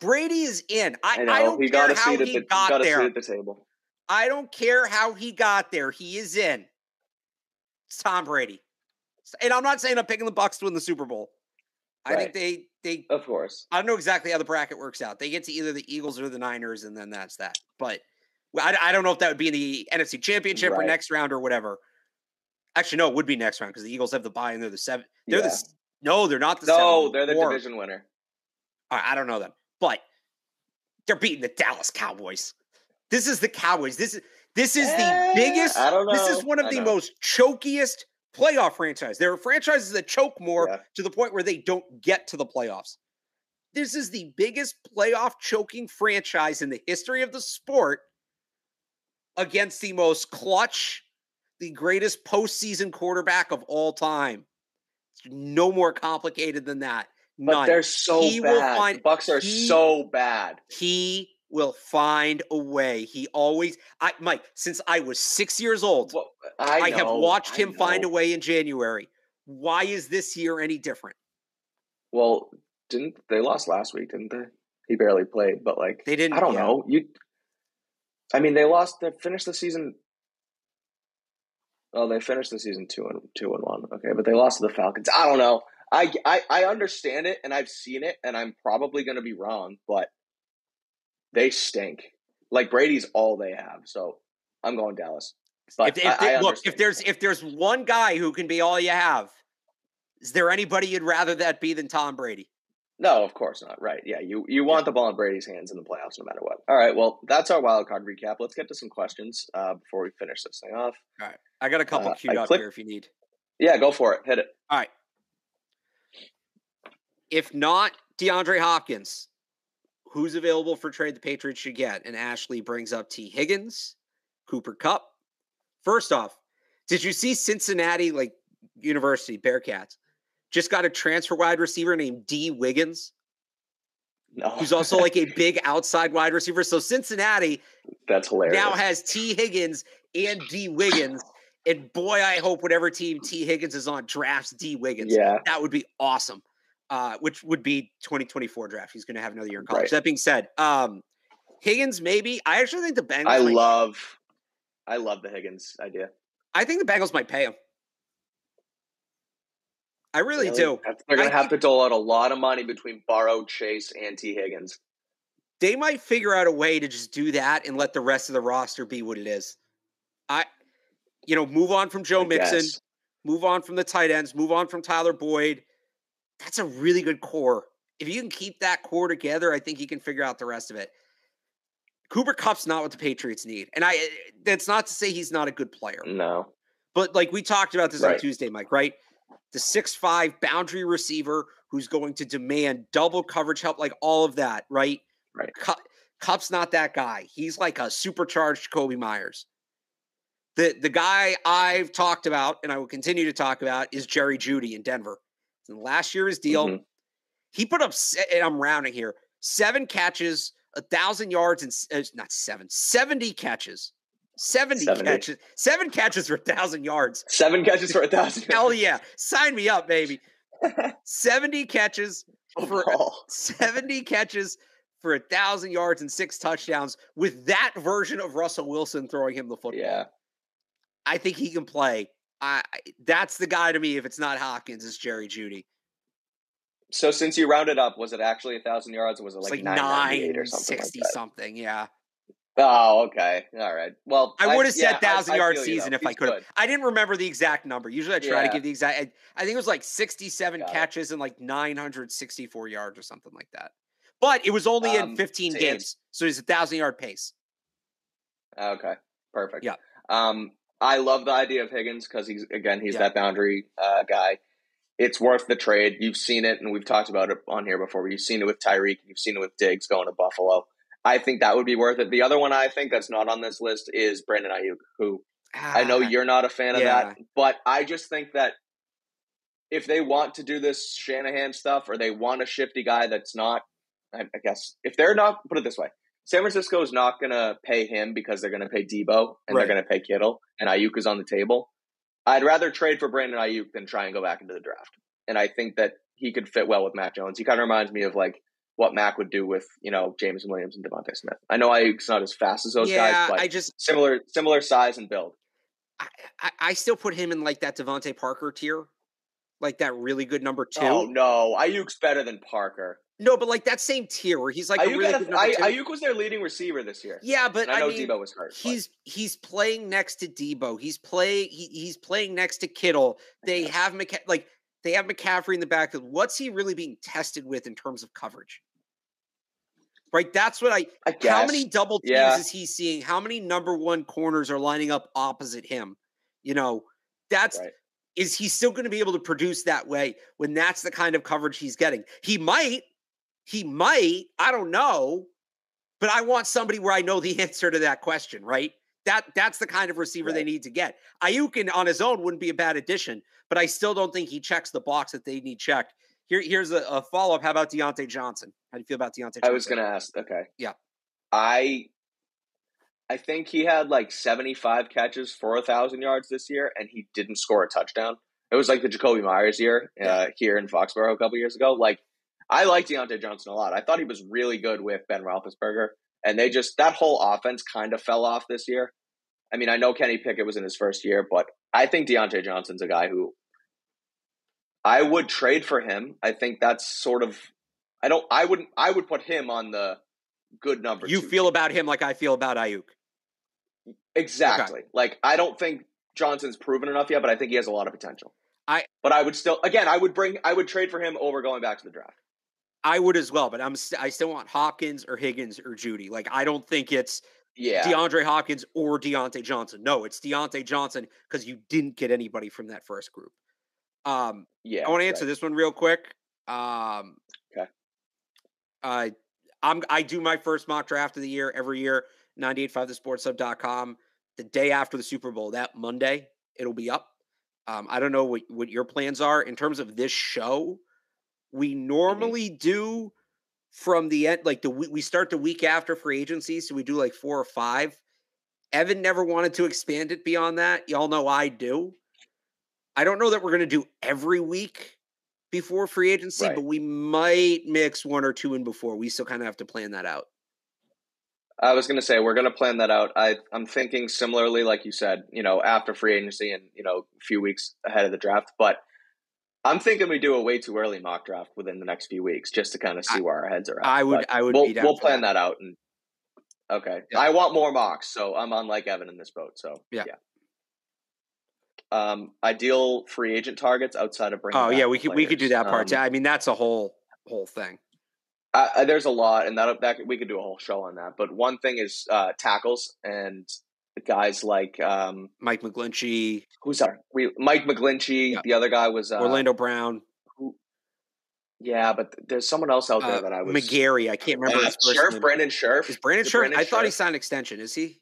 Brady is in. I, I know. I don't he care how he the got there. at the table. I don't care how he got there. He is in. It's Tom Brady. And I'm not saying I'm picking the Bucks to win the Super Bowl. I think they they Of course. I don't know exactly how the bracket works out. They get to either the Eagles or the Niners, and then that's that. But I, I don't know if that would be in the NFC Championship or next round or whatever. Actually, no, it would be next round because the Eagles have the bye and they're the seven. They're the Yeah. s- no, they're not the No, seven. they're the Four. division winner. I, I don't know them, but they're beating the Dallas Cowboys. This is the Cowboys. This is this is the Eh, biggest. I don't know. This is one of I the know. most chokiest playoff franchise. There are franchises that choke more Yeah. to the point where they don't get to the playoffs. This is the biggest playoff choking franchise in the history of the sport against the most clutch, the greatest postseason quarterback of all time. It's no more complicated than that. But they're so He will bad. find- the Bucks are he- so bad. he will find a way. He always, I Mike, since I was six years old, Well, I, I, have watched him find a way in January. Why is this year any different? Well, didn't they lost last week? Didn't they? He barely played, but like They didn't. I don't yeah. know. You, I mean, they lost. They finished the season. Oh, they finished the season two and two and one. Okay, but they lost to the Falcons. I don't know. I I, I understand it, and I've seen it, and I'm probably going to be wrong, but they stink. Like Brady's all they have. So I'm going Dallas. But if, if I, I look, if there's if there's one guy who can be all you have, is there anybody you'd rather that be than Tom Brady? No, of course not. Right. Yeah, you you want yeah. the ball in Brady's hands in the playoffs no matter what. All right, well, that's our wild card recap. Let's get to some questions uh, before we finish this thing off. All right. I got a couple uh, queued up click- here if you need. Yeah, go for it. Hit it. All right. If not DeAndre Hopkins, who's available for trade the Patriots should get? And Ashley brings up T. Higgins, Cooper Kupp. First off, did you see Cincinnati, like University Bearcats, just got a transfer wide receiver named D. Wiggins? No. Who's also like a big outside wide receiver. So Cincinnati That's hilarious. Now has T. Higgins and D. Wiggins. And boy, I hope whatever team T. Higgins is on drafts D. Wiggins. Yeah. That would be awesome uh, which would be 2024 draft. He's going to have another year in college. Right. That being said, um, Higgins maybe. I actually think the Bengals. I love, I love the Higgins idea. I think the Bengals might pay him. I really, do. They're going to have to dole out a lot of money between Burrow, Chase, and T. Higgins. They might figure out a way to just do that and let the rest of the roster be what it is. I, you know, move on from Joe I Mixon, guess. move on from the tight ends, move on from Tyler Boyd that's a really good core. If you can keep that core together, I think you can figure out the rest of it. Cooper Kupp's not what the Patriots need. And I that's not to say he's not a good player. No. But like we talked about this right. on Tuesday, Mike, right? The six five boundary receiver who's going to demand double coverage help, like all of that, right? Right. Kupp's not that guy. He's like a supercharged Kobe Meyers. The the guy I've talked about and I will continue to talk about is Jerry Jeudy in Denver last year his deal. Mm-hmm. He put up, and I'm rounding here, seven catches, a thousand yards, and uh, not seven, 70 catches. 70, 70, catches. Seven catches for a thousand yards. Seven catches for a thousand. Hell yeah. Sign me up, baby. 70 catches for oh. 70 catches for a thousand yards and six touchdowns with that version of Russell Wilson throwing him the football. Yeah. I think he can play. I that's the guy to me. If it's not Hopkins, it's Jerry Jeudy. So since you rounded up, was it actually a thousand yards, or was it like, like nine or something? Sixty like something, yeah. Oh, okay. All right. Well, I would have said yeah, thousand yard season if I could. Have. I didn't remember the exact number. Usually, I try yeah. to give the exact. I, I, think it was like sixty-seven Got catches it. and like nine hundred sixty-four yards or something like that. But it was only um, in fifteen games, so it's a thousand yard pace. Okay, perfect. Yeah. Um, I love the idea of Higgins because he's again he's yeah. that boundary uh, guy. It's worth the trade. You've seen it, and we've talked about it on here before. You've seen it with Tyreek. You've seen it with Diggs going to Buffalo. I think that would be worth it. The other one I think that's not on this list is Brandon Aiyuk, who ah, I know ah, you're not a fan of yeah. that, but I just think that if they want to do this Shanahan stuff or they want a shifty guy that's not, I, I guess if they're not, put it this way, San Francisco is not going to pay him because they're going to pay Deebo and right. they're going to pay Kittle and Aiyuk is on the table. I'd rather trade for Brandon Aiyuk than try and go back into the draft. And I think that he could fit well with Mac Jones. He kind of reminds me of like what Mac would do with you know James Williams and DeVonta Smith. I know Aiyuk's not as fast as those yeah, guys, but I just similar similar size and build. I, I, I still put him in like that DeVante Parker tier, like that really good number two. Oh no, Aiyuk's better than Parker. No, but like that same tier where he's like Aiyuk, really I, Aiyuk was their leading receiver this year. Yeah, but I, I know mean, Deebo was hurt. He's but. he's playing next to Deebo. He's playing he, he's playing next to Kittle. They have McC- like they have McCaffrey in the backfield. What's he really being tested with in terms of coverage? Right, that's what I. I how many double teams yeah. is he seeing? How many number one corners are lining up opposite him? You know, that's right. is he still going to be able to produce that way when that's the kind of coverage he's getting? He might he might, I don't know, but I want somebody where I know the answer to that question, right? That that's the kind of receiver right. they need to get. Ayukin on his own wouldn't be a bad addition, but I still don't think he checks the box that they need checked. Here, here's a, a follow up. How about Diontae Johnson? How do you feel about Diontae? Johnson? I was going to ask. Okay. Yeah. I I think he had like 75 catches for a thousand yards this year, and he didn't score a touchdown. It was like the Jakobi Meyers year uh, here in Foxborough a couple years ago. Like I like Diontae Johnson a lot. I thought he was really good with Ben Roethlisberger, and they just that whole offense kind of fell off this year. I mean, I know Kenny Pickett was in his first year, but I think Diontae Johnson's a guy who I would trade for him. I think that's sort of I don't I wouldn't I would put him on the good number. You feel about him like I feel about Aiyuk. Exactly. Okay. Like I don't think Johnson's proven enough yet, but I think he has a lot of potential. I but I would still again I would bring I would trade for him over going back to the draft. I would as well, but I'm st- I still want Hopkins or Higgins or Jeudy. Like I don't think it's yeah DeAndre Hopkins or Diontae Johnson. No, it's Diontae Johnson because you didn't get anybody from that first group. Um, yeah, I want to answer right. this one real quick. Um, okay. Uh, I'm I do my first mock draft of the year every year. 985thesportshub.com. The day after the Super Bowl, that Monday, it'll be up. Um, I don't know what, what your plans are in terms of this show. We mm-hmm. normally do from the end, like the we start the week after free agency, so we do like four or five. Evan never wanted to expand it beyond that. Y'all know I do. I don't know that we're going to do every week before free agency, right. but we might mix one or two in before. We still kind of have to plan that out. I was going to say we're going to plan that out. I I'm thinking similarly, like you said, you know, after free agency and you know a few weeks ahead of the draft. But I'm thinking we do a way too early mock draft within the next few weeks just to kind of see I, where our heads are at. I would but I would we'll, we'll plan that. that. out and okay. Yeah. I want more mocks, so I'm on like Evan in this boat. So yeah. yeah. Um, ideal free agent targets outside of bringing. Oh yeah, we could we could do that part. Um, I mean, that's a whole whole thing. Uh, there's a lot, and that that we could do a whole show on that. But one thing is uh, tackles and guys like um, Mike McGlinchey. Who's that? We Mike McGlinchey. Yeah. The other guy was uh, Orlando Brown. Who, yeah, but there's someone else out there uh, that I was McGarry. I can't remember his first Scherff, Brandon Scherff. Is Brandon? Brandon I thought he signed extension. Is he?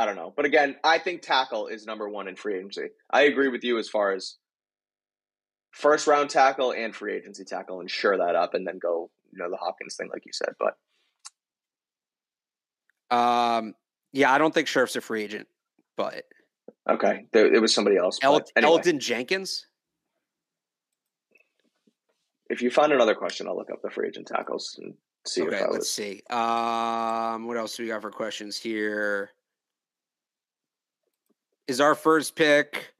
I don't know, but again, I think tackle is number one in free agency. I agree with you as far as first round tackle and free agency tackle and sure that up and then go, you know, the Hopkins thing, like you said. But um, yeah, I don't think Scherff's a free agent, but okay, there, it was somebody else. El- anyway. Elgton Jenkins. If you find another question, I'll look up the free agent tackles and see. Okay, let's was... see. Um, what else do we got for questions here? Is our first pick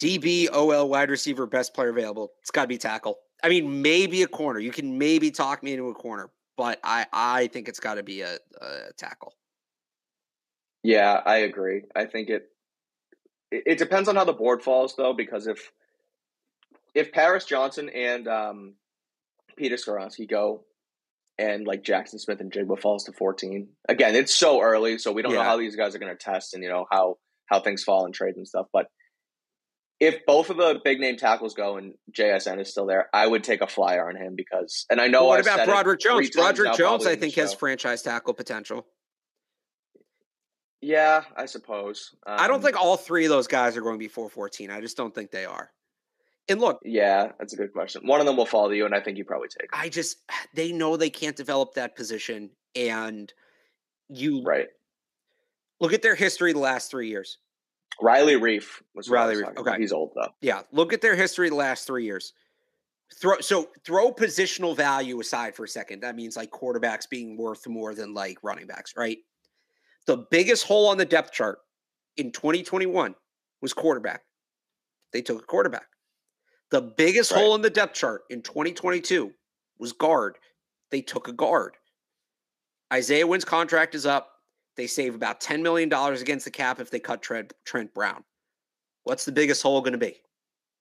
DB, OL, wide receiver, best player available. It's got to be tackle. I mean, maybe a corner. You can maybe talk me into a corner, but I I think it's got to be a, a, tackle. Yeah, I agree. I think it, it, it depends on how the board falls though, because if if Paris Johnson and um, Peter Skoronski go, and like Jackson Smith-Njigba falls to fourteen, again, it's so early, so we don't yeah. know how these guys are going to test and you know how how things fall in trades and stuff, but if both of the big name tackles go and JSN is still there, I would take a flyer on him because, and I know. Well, what I've about Broderick Jones? Broderick Jones, I think, has franchise tackle potential. Yeah, I suppose. Um, I don't um, think all three of those guys are going to be 414. I just don't think they are. And look, yeah, that's a good question. One of them will follow you, and I think you probably take. I just they know they can't develop that position, and you right. Look at their history the last three years. Riley Reiff was Riley Reiff. Okay, he's old though. Yeah, look at their history the last three years. Throw so throw positional value aside for a second. That means like quarterbacks being worth more than like running backs, right? The biggest hole on the depth chart in 2021 was quarterback. They took a quarterback. The biggest right. hole in the depth chart in 2022 was guard. They took a guard. Isaiah Wynn's contract is up. They save about $10 million against the cap if they cut Trent, Trent Brown. What's the biggest hole going to be?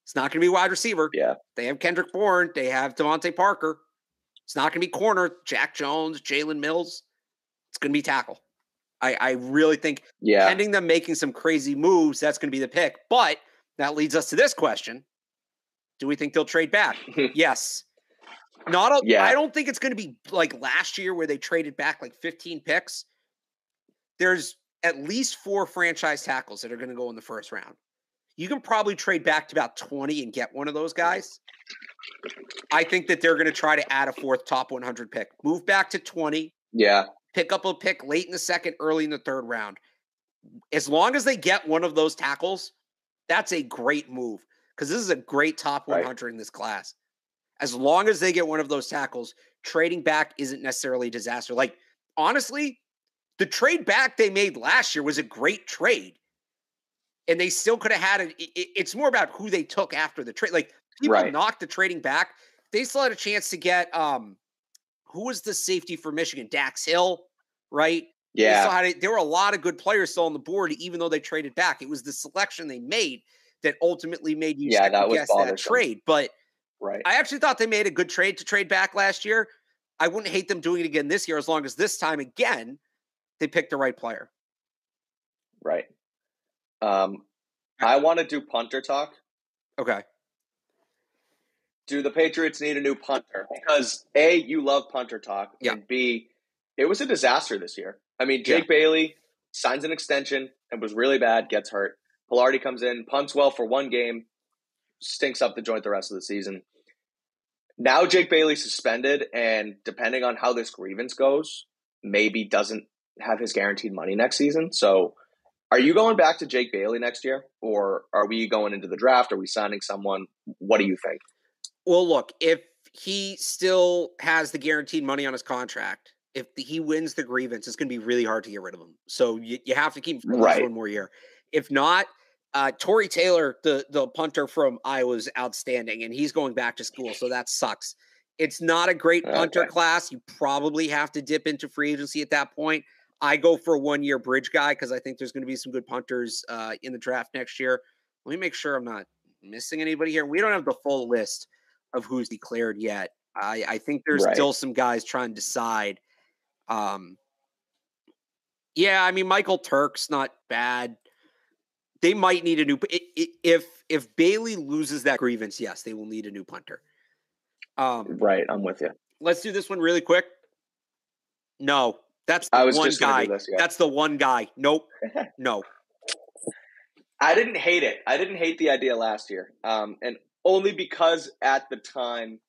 It's not going to be wide receiver. Yeah. They have Kendrick Bourne. They have DeVante Parker. It's not going to be corner, Jack Jones, Jalen Mills. It's going to be tackle. I, I really think yeah. pending them making some crazy moves, that's going to be the pick. But that leads us to this question. Do we think they'll trade back? yes. Not a, yeah. I don't think it's going to be like last year where they traded back like 15 picks there's at least four franchise tackles that are going to go in the first round. You can probably trade back to about 20 and get one of those guys. I think that they're going to try to add a fourth top 100 pick. Move back to 20. Yeah. Pick up a pick late in the second, early in the third round. As long as they get one of those tackles, that's a great move because this is a great top 100 right. in this class. As long as they get one of those tackles, trading back isn't necessarily a disaster. Like, honestly, the trade back they made last year was a great trade. And they still could have had it. It's more about who they took after the trade. Like people right. knocked the trading back. They still had a chance to get um who was the safety for Michigan? Dax Hill, right? Yeah. To, there were a lot of good players still on the board, even though they traded back. It was the selection they made that ultimately made you yeah, that guess that trade. But right. I actually thought they made a good trade to trade back last year. I wouldn't hate them doing it again this year as long as this time again they picked the right player. Right. Um, I want to do punter talk. Okay. Do the Patriots need a new punter? Because A, you love punter talk, yeah. and B, it was a disaster this year. I mean, Jake yeah. Bailey signs an extension and was really bad, gets hurt. Palardy comes in, punts well for one game, stinks up the joint the rest of the season. Now Jake Bailey suspended, and depending on how this grievance goes, maybe doesn't have his guaranteed money next season. So, are you going back to Jake Bailey next year, or are we going into the draft? Are we signing someone? What do you think? Well, look, if he still has the guaranteed money on his contract, if he wins the grievance, it's going to be really hard to get rid of him. So you, you have to keep him for right. one more year. If not, uh, Tory Taylor, the the punter from Iowa, is outstanding, and he's going back to school, so that sucks. It's not a great punter okay. class. You probably have to dip into free agency at that point. I go for a one year bridge guy because I think there's going to be some good punters uh, in the draft next year. Let me make sure I'm not missing anybody here. We don't have the full list of who's declared yet. I, I think there's right. still some guys trying to decide. Um, yeah, I mean Michael Turk's not bad. They might need a new if if Bailey loses that grievance. Yes, they will need a new punter. Um, right, I'm with you. Let's do this one really quick. No, that's the one guy. This, yeah. That's the one guy. Nope. no. I didn't hate it. I didn't hate the idea last year. Um, and only because at the time,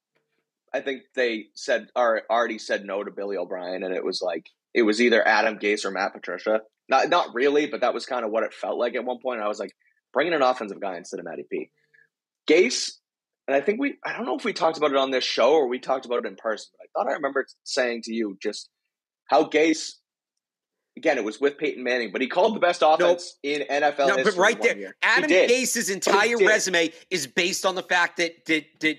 I think they said or already said no to Billy O'Brien, and it was like it was either Adam Gase or Matt Patricia. Not not really, but that was kind of what it felt like at one point. I was like, bringing an offensive guy instead of Matty P. Gase, and I think we I don't know if we talked about it on this show or we talked about it in person, but I thought I remember saying to you just how Gase again, it was with Peyton Manning, but he called the best offense nope. in NFL no, history. But right there, year. Adam Gase's entire resume is based on the fact that that that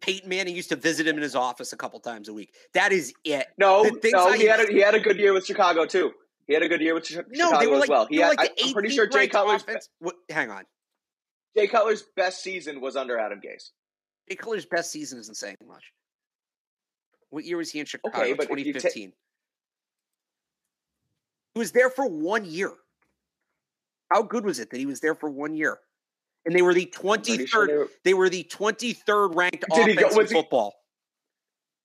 Peyton Manning used to visit him in his office a couple times a week. That is it. No, no, he had a, he had a good year with Chicago too. He had a good year with Chicago no, they were like, as well. He had, like I'm pretty sure Jay Cutler's. What, hang on. Jay Cutler's best season was under Adam Gase. Jay Cutler's best season isn't saying much. What year was he in Chicago? Okay, but 2015. He was there for one year. How good was it that he was there for one year? And they were the 23rd sure they, were, they, were, the 23rd ranked offense go, in football.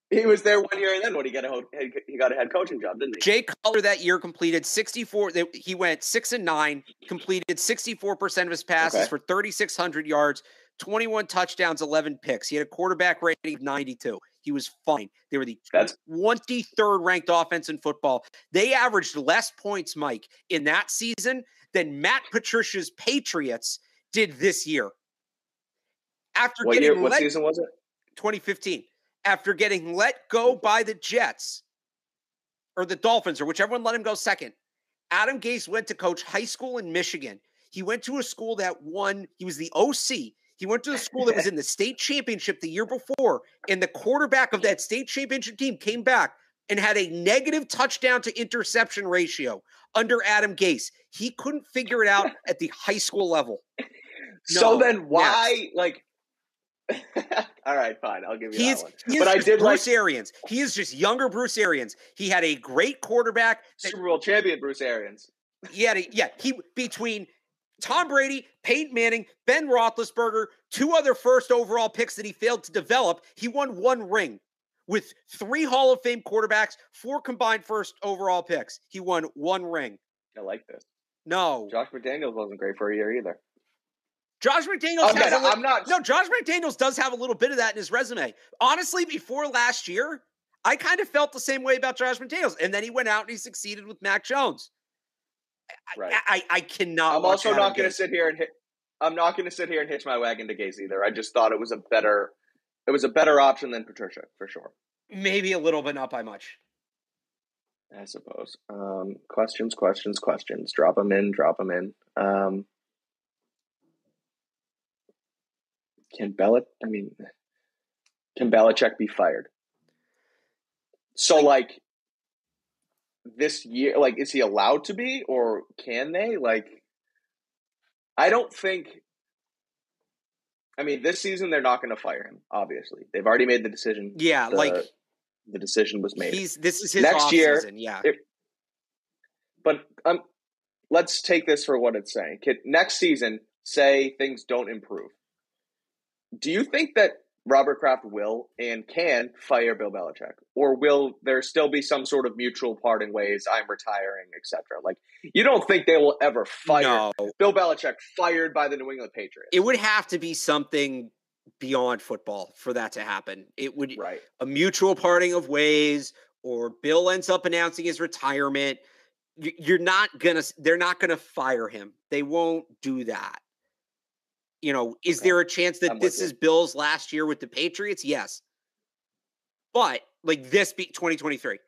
He, he was there one year and then what he got a head, he got a head coaching job, didn't he? Jay Cutler that year completed 64 he went 6 and 9, completed 64% of his passes okay. for 3600 yards, 21 touchdowns, 11 picks. He had a quarterback rating of 92. He was fine. They were the That's- 23rd ranked offense in football. They averaged less points, Mike, in that season than Matt Patricia's Patriots did this year. After what getting year, what let, season was it? 2015. After getting let go by the Jets or the Dolphins or whichever one let him go second, Adam Gase went to coach high school in Michigan. He went to a school that won. He was the OC he went to a school that was in the state championship the year before, and the quarterback of that state championship team came back and had a negative touchdown to interception ratio under Adam Gase. He couldn't figure it out at the high school level. No, so then why, next. like, all right, fine. I'll give you he that is, one. He but I did Bruce like Arians. He is just younger Bruce Arians. He had a great quarterback. That, Super Bowl champion Bruce Arians. He had a, yeah. He between Tom Brady, Peyton Manning, Ben Roethlisberger, two other first overall picks that he failed to develop. He won one ring with three Hall of Fame quarterbacks, four combined first overall picks. He won one ring. I like this. No, Josh McDaniels wasn't great for a year either. Josh McDaniels okay, has a I'm not. No, Josh McDaniels does have a little bit of that in his resume. Honestly, before last year, I kind of felt the same way about Josh McDaniels, and then he went out and he succeeded with Mac Jones. Right. I, I, I cannot. I'm also not going to sit here and hit. I'm not going to sit here and hitch my wagon to Gase either. I just thought it was a better, it was a better option than Patricia for sure. Maybe a little, but not by much. I suppose. Um, questions, questions, questions. Drop them in. Drop them in. Um, can Belichick? I mean, can Belichick be fired? So like this year like is he allowed to be or can they? Like I don't think I mean, this season they're not going to fire him. Obviously, they've already made the decision. Yeah, the, like the decision was made. He's this is his Next year, season, yeah. It, but um, let's take this for what it's saying. Next season, say things don't improve. Do you think that Robert Kraft will and can fire Bill Belichick, or will there still be some sort of mutual parting ways? I'm retiring, etc. Like you don't think they will ever fire no. Bill Belichick fired by the New England Patriots? It would have to be something beyond football for that to happen. It would right a mutual parting of ways, or Bill ends up announcing his retirement. You're not gonna. They're not gonna fire him. They won't do that. You know, is okay. there a chance that I'm this is Bill's last year with the Patriots? Yes. But like this be 2023,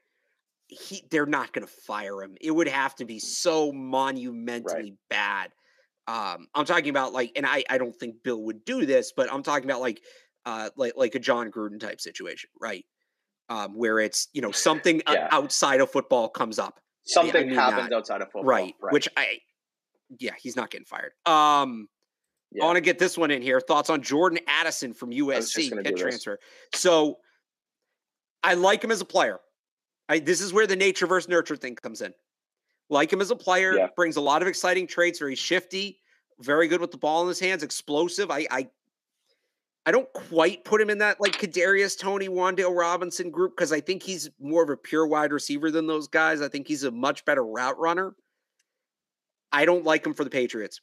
he they're not going to fire him. It would have to be so monumentally right. bad. Um, I'm talking about like, and I I don't think Bill would do this, but I'm talking about like uh like like a John Gruden type situation, right? Um, where it's you know something yeah. outside of football comes up. Something I mean happens outside of football, right, right? Which I, yeah, he's not getting fired. Um, yeah. I want to get this one in here. Thoughts on Jordan Addison from USC head transfer. So I like him as a player. I, this is where the nature versus nurture thing comes in. Like him as a player, yeah. brings a lot of exciting traits. Very shifty, very good with the ball in his hands, explosive. I, I, I don't quite put him in that like Kadarius Toney Wan'Dale Robinson group because I think he's more of a pure wide receiver than those guys. I think he's a much better route runner. I don't like him for the Patriots.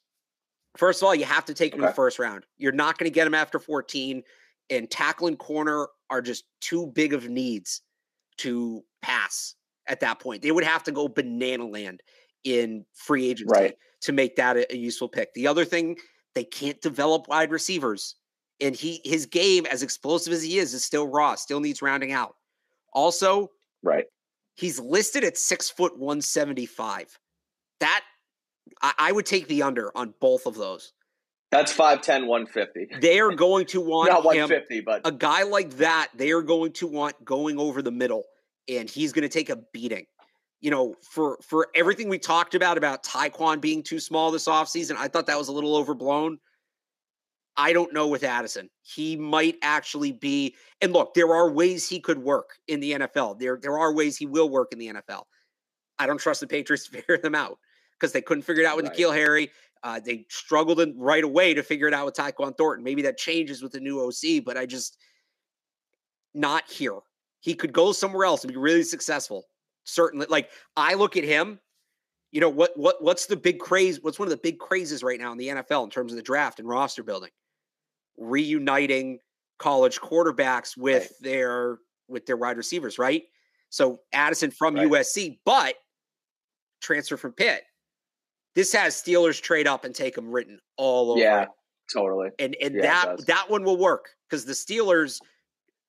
First of all, you have to take him okay. in the first round. You're not going to get him after 14, and tackle and corner are just too big of needs to pass at that point. They would have to go banana land in free agency right. to make that a, a useful pick. The other thing, they can't develop wide receivers. And he his game, as explosive as he is, is still raw, still needs rounding out. Also, right. He's listed at six foot one seventy five. That I, I would take the under on both of those. That's 5'10, 150. They are going to want Not 150, him, but a guy like that, they are going to want going over the middle, and he's going to take a beating. You know, for for everything we talked about about Tyquan being too small this offseason, I thought that was a little overblown. I don't know with Addison. He might actually be, and look, there are ways he could work in the NFL. There, there are ways he will work in the NFL. I don't trust the Patriots to figure them out because they couldn't figure it out with right. N'Keal Harry. Uh, they struggled in, right away to figure it out with Tyquan Thornton. Maybe that changes with the new OC, but I just not here. He could go somewhere else and be really successful. Certainly, like I look at him. You know what? What? What's the big craze? What's one of the big crazes right now in the NFL in terms of the draft and roster building? Reuniting college quarterbacks with right. their with their wide receivers, right? So Addison from right. USC, but transfer from Pitt. This has Steelers trade up and take them written all over. Yeah, totally. And and yeah, that that one will work because the Steelers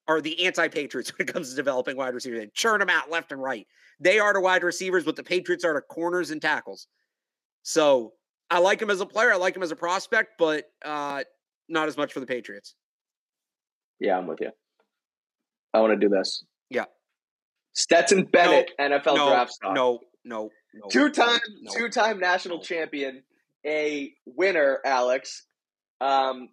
are the anti-Patriots when it comes to developing wide receivers. They churn them out left and right. They are the wide receivers, but the Patriots are the corners and tackles. So I like him as a player. I like him as a prospect, but uh, not as much for the Patriots. Yeah, I'm with you. I want to do this. Yeah. Stetson Bennett, no, NFL no, draft stock. No, no, no two time, no, two time national champion, a winner, Alex, um,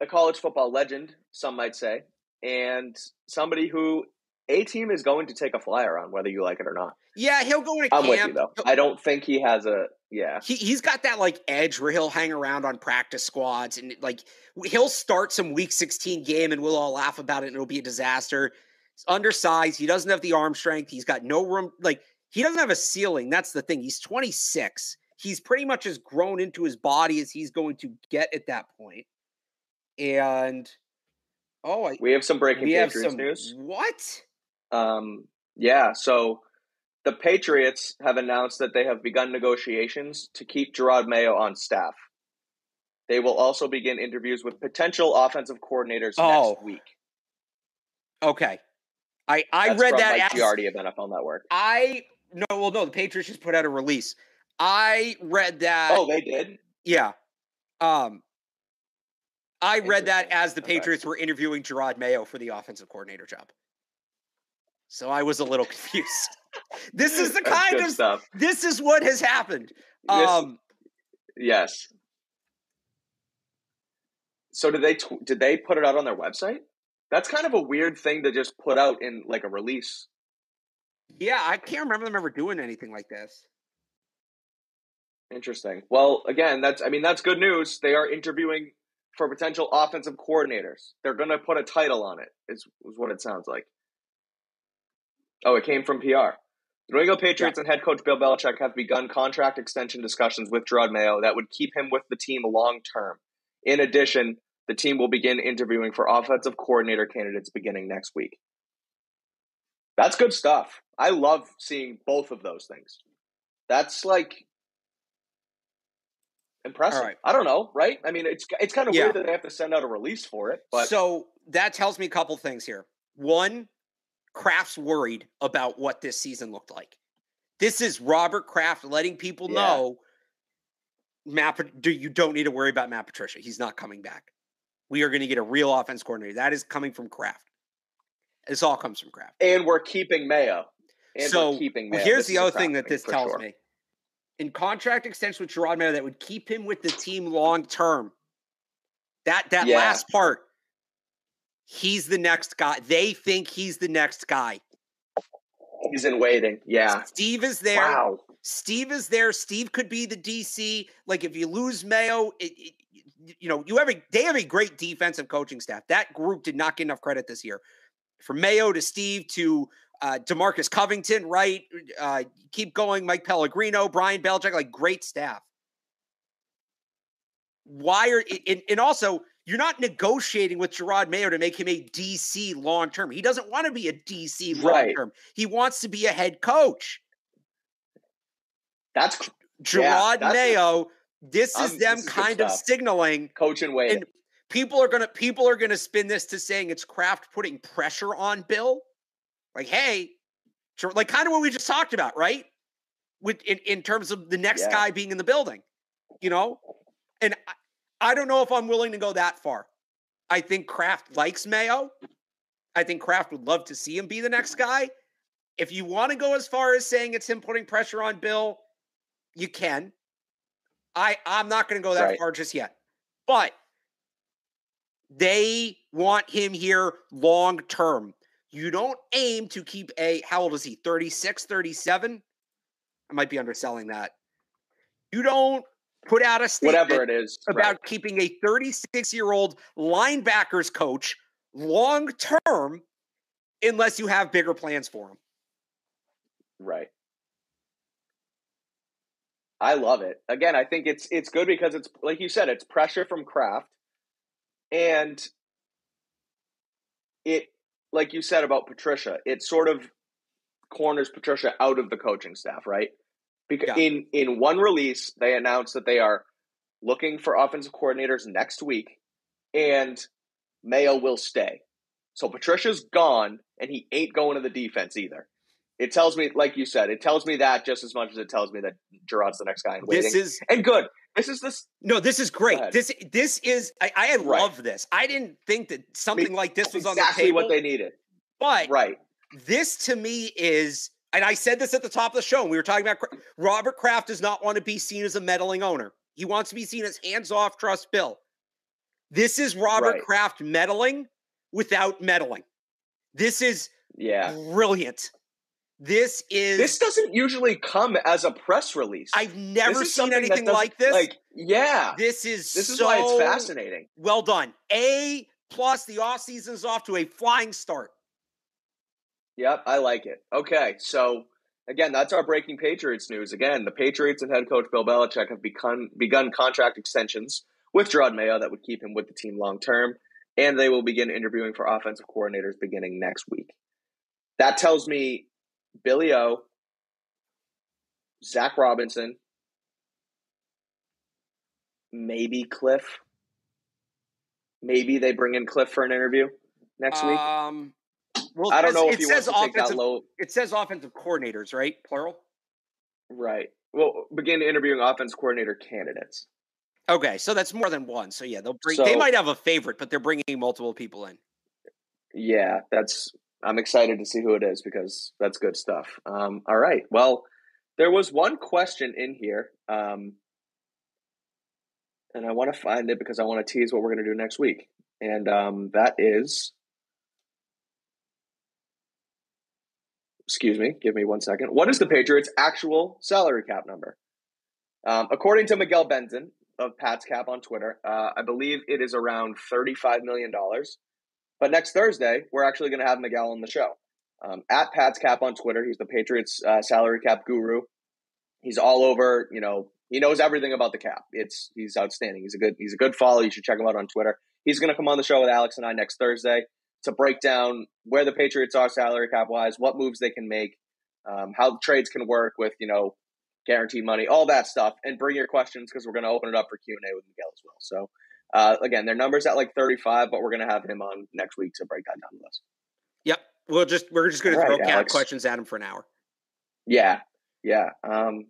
a college football legend, some might say, and somebody who a team is going to take a flyer on, whether you like it or not. Yeah, he'll go in a I'm camp. with you though. I don't think he has a yeah. He he's got that like edge where he'll hang around on practice squads and like he'll start some week 16 game and we'll all laugh about it and it'll be a disaster. He's undersized. He doesn't have the arm strength. He's got no room. Like he doesn't have a ceiling. That's the thing. He's 26. He's pretty much as grown into his body as he's going to get at that point. And oh, I, we have some breaking Patriots some, news. What? Um, yeah. So the Patriots have announced that they have begun negotiations to keep Jerod Mayo on staff. They will also begin interviews with potential offensive coordinators oh. next week. Okay. I, I That's read from, that like, as, Giardi of NFL Network. I no, well, no, the Patriots just put out a release. I read that. Oh, they did. Yeah. Um, I read that as the Patriots okay. were interviewing Jerod Mayo for the offensive coordinator job. So I was a little confused. this is the kind of stuff. This is what has happened. This, um, yes. So did they did they put it out on their website? That's kind of a weird thing to just put out in like a release. Yeah, I can't remember them ever doing anything like this. Interesting. Well, again, that's I mean that's good news. They are interviewing for potential offensive coordinators. They're going to put a title on it. Is is what it sounds like. Oh, it came from PR. The New England Patriots yeah. and head coach Bill Belichick have begun contract extension discussions with Jerod Mayo that would keep him with the team long term. In addition, the team will begin interviewing for offensive coordinator candidates beginning next week. That's good stuff. I love seeing both of those things. That's like impressive. Right. I don't know, right? I mean, it's it's kind of yeah. weird that they have to send out a release for it, but so that tells me a couple things here. One, Kraft's worried about what this season looked like. This is Robert Kraft letting people yeah. know Matt, do you don't need to worry about Matt Patricia. He's not coming back. We are going to get a real offense coordinator. That is coming from Kraft. This all comes from Kraft. And we're keeping Mayo. And so keeping Mayo. here's this the other thing that this tells sure. me. In contract extension with Jerod Mayo, that would keep him with the team long term. That that yeah. last part, he's the next guy. They think he's the next guy. He's in waiting. Yeah. Steve is there. Wow. Steve is there. Steve could be the DC. Like if you lose Mayo, it, it, you know, you have a they have a great defensive coaching staff. That group did not get enough credit this year. From Mayo to Steve to uh, Demarcus Covington, right? Uh, keep going, Mike Pellegrino, Brian Belichick, like great staff. Why are and, and also you're not negotiating with Jerod Mayo to make him a DC long term. He doesn't want to be a DC long term. Right. He wants to be a head coach. That's Jerod yeah, that's Mayo. This is them this is kind of signaling coach and wait. And people are gonna people are gonna spin this to saying it's Kraft putting pressure on Bill. Like, hey, like kind of what we just talked about, right? With in, in terms of the next yeah. guy being in the building, you know? And I, I don't know if I'm willing to go that far. I think Kraft likes Mayo. I think Kraft would love to see him be the next guy. If you want to go as far as saying it's him putting pressure on Bill, you can. I I'm not going to go that right. far just yet. But they want him here long term. You don't aim to keep a how old is he? 36, 37? I might be underselling that. You don't put out a statement whatever it is about right. keeping a 36 year old linebackers coach long term unless you have bigger plans for him. Right. I love it. Again, I think it's it's good because it's like you said, it's pressure from Kraft, and it like you said about Patricia, it sort of corners Patricia out of the coaching staff, right? Because yeah. in in one release, they announced that they are looking for offensive coordinators next week, and Mayo will stay. So Patricia's gone, and he ain't going to the defense either it tells me, like you said, it tells me that just as much as it tells me that Jerod's the next guy in waiting. This is and good. This is this. No, this is great. This this is. I, I right. love this. I didn't think that something I mean, like this was exactly on the table. what they needed. But right, this to me is, and I said this at the top of the show. And we were talking about Robert Kraft does not want to be seen as a meddling owner. He wants to be seen as hands off, trust Bill. This is Robert right. Kraft meddling without meddling. This is yeah brilliant. This is this doesn't usually come as a press release. I've never seen anything like this. Like, yeah, this is this is so why it's fascinating. Well done. A plus the off season is off to a flying start. Yep, I like it. Okay, so again, that's our breaking Patriots news. Again, the Patriots and head coach Bill Belichick have begun begun contract extensions with Jerod Mayo that would keep him with the team long term, and they will begin interviewing for offensive coordinators beginning next week. That tells me Billy O, Zach Robinson, maybe Cliff. Maybe they bring in Cliff for an interview next week. Um, well, I don't know if he wants to take that low. It says offensive coordinators, right? Plural. Right. Well, begin interviewing offense coordinator candidates. Okay, so that's more than one. So yeah, they'll bring. So, they might have a favorite, but they're bringing multiple people in. Yeah, that's I'm excited to see who it is because that's good stuff. Um, all right. Well, there was one question in here, um, and I want to find it because I want to tease what we're going to do next week. And um, that is, excuse me, give me one second. What is the Patriots' actual salary cap number? Um, according to Miguel Benzan of Pat's Cap on Twitter, uh, I believe it is around $35 million. But next Thursday, we're actually going to have Miguel on the show. Um, at Pat's Cap on Twitter, he's the Patriots uh, salary cap guru. He's all over. You know, he knows everything about the cap. It's he's outstanding. He's a good he's a good follow. You should check him out on Twitter. He's going to come on the show with Alex and I next Thursday to break down where the Patriots are salary cap wise, what moves they can make, um, how trades can work with you know guaranteed money, all that stuff, and bring your questions because we're going to open it up for Q and A with Miguel as well. So uh, again, their numbers at like 35, but we're going to have him on next week to break that down with us. Yep. We'll just we're just going to throw questions at him for an hour. Yeah. Yeah. Um,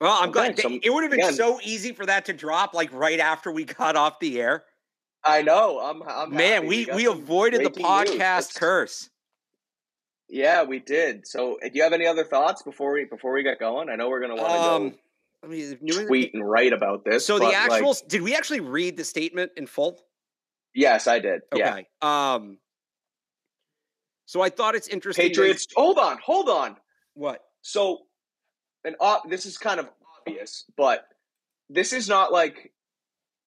well, I'm glad so, it would have been again, so easy for that to drop like right after we got off the air. I know. I'm, I'm man. We we, we avoided the podcast curse. Yeah, we did. So, do you have any other thoughts before we before we get going? I know we're going to want to um, go I mean, New tweet and write about this. So the actual like, did we actually read the statement in full? Yes, I did. Okay. Yeah. Um. So I thought it's interesting. Patriots. That, hold on, hold on. What? So, and uh, this is kind of obvious, but this is not like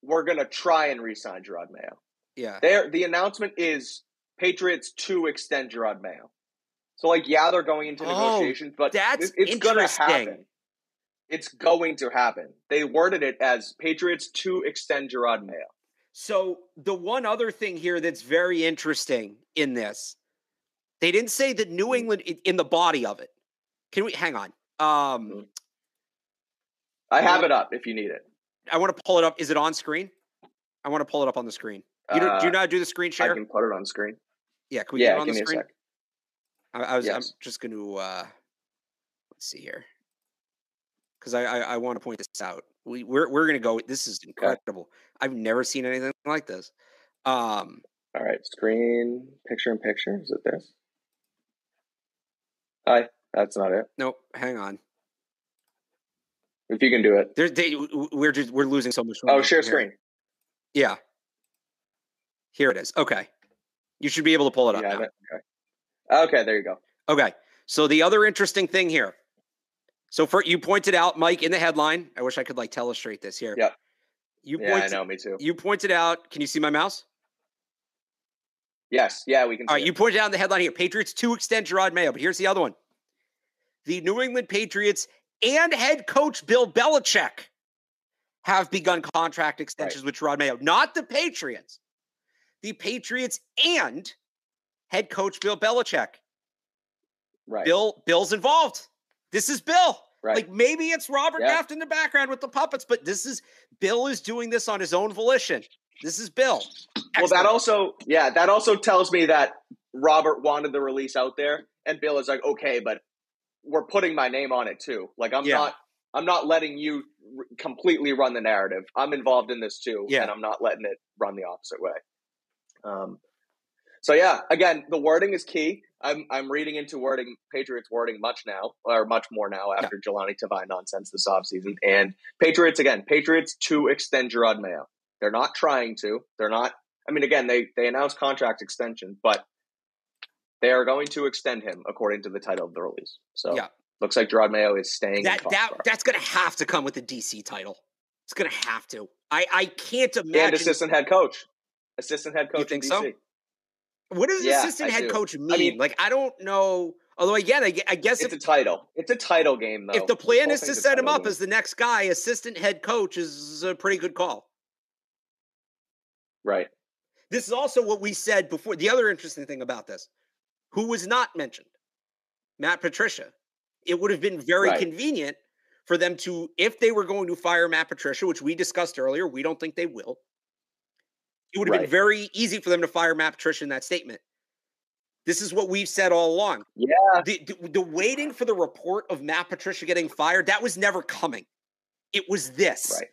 we're gonna try and resign Jerod Mayo. Yeah. There, the announcement is Patriots to extend Jerod Mayo. So, like, yeah, they're going into oh, negotiations, but that's it's gonna happen. It's going to happen. They worded it as Patriots to extend Jerod Mayo. So the one other thing here that's very interesting in this, they didn't say that New mm-hmm. England in the body of it. Can we hang on? Um, mm-hmm. I have it up if you need it. I want to pull it up. Is it on screen? I want to pull it up on the screen. You uh, do you not do the screen share? I can put it on screen. Yeah, can we yeah, get it on the screen? I, I, was. Yes. I'm just going to. Uh, let's see here because I, I, I want to point this out. We we're we're gonna go. This is incredible. Okay. I've never seen anything like this. Um. All right, screen picture in picture. Is it this? Hi, that's not it. Nope. Hang on. If you can do it, There's they, we're just we're losing so much. Oh, share screen. Yeah. Here it is. Okay. You should be able to pull it up. Yeah, okay. okay, there you go. Okay. So the other interesting thing here so for you pointed out, Mike, in the headline. I wish I could like illustrate this here. Yep. You yeah, pointed, I know, me too. You pointed out. Can you see my mouse? Yes. Yeah, we can. All right. It. You pointed out in the headline here: Patriots to extend Jerod Mayo. But here's the other one: the New England Patriots and head coach Bill Belichick have begun contract extensions right. with Jerod Mayo. Not the Patriots. The Patriots and head coach Bill Belichick. Right. Bill. Bill's involved. This is Bill. Right. Like maybe it's Robert. Kraft in the background with the puppets, but this is Bill is doing this on his own volition. This is Bill. Excellent. Well, that also, yeah, that also tells me that Robert wanted the release out there, and Bill is like, okay, but we're putting my name on it too. Like I'm yeah. not, I'm not letting you r- completely run the narrative. I'm involved in this too, yeah. and I'm not letting it run the opposite way. Um, so yeah, again, the wording is key. I'm I'm reading into wording Patriots wording much now, or much more now after yeah. Jahlani Tavai nonsense this offseason. And Patriots again, Patriots to extend Jerod Mayo. They're not trying to. They're not. I mean, again, they they announced contract extension, but they are going to extend him according to the title of the release. So yeah. looks like Jerod Mayo is staying. That that that's going to have to come with the DC title. It's going to have to. I I can't imagine. And assistant head coach, assistant head coach. You think so? What does yeah, assistant I head do. coach mean? I mean? Like, I don't know. Although again, I, I guess it's if, a title. It's a title game, though. If the plan is to set him up game. as the next guy, assistant head coach is a pretty good call. Right. This is also what we said before. The other interesting thing about this, who was not mentioned, Matt Patricia. It would have been very right. convenient for them to, if they were going to fire Matt Patricia, which we discussed earlier, we don't think they will. It would have right. been very easy for them to fire Matt Patricia in that statement. This is what we've said all along. Yeah. The, the, the, waiting for the report of Matt Patricia getting fired, that was never coming. It was this. Right.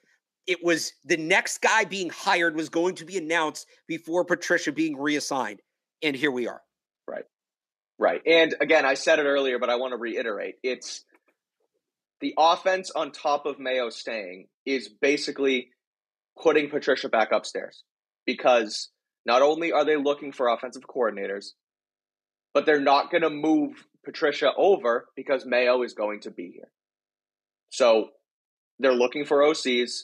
It was the next guy being hired was going to be announced before Patricia being reassigned. And here we are. Right. Right. And again, I said it earlier, but I want to reiterate. It's the offense on top of Mayo staying is basically putting Patricia back upstairs because not only are they looking for offensive coordinators, but they're not going to move Patricia over because Mayo is going to be here. So they're looking for OCs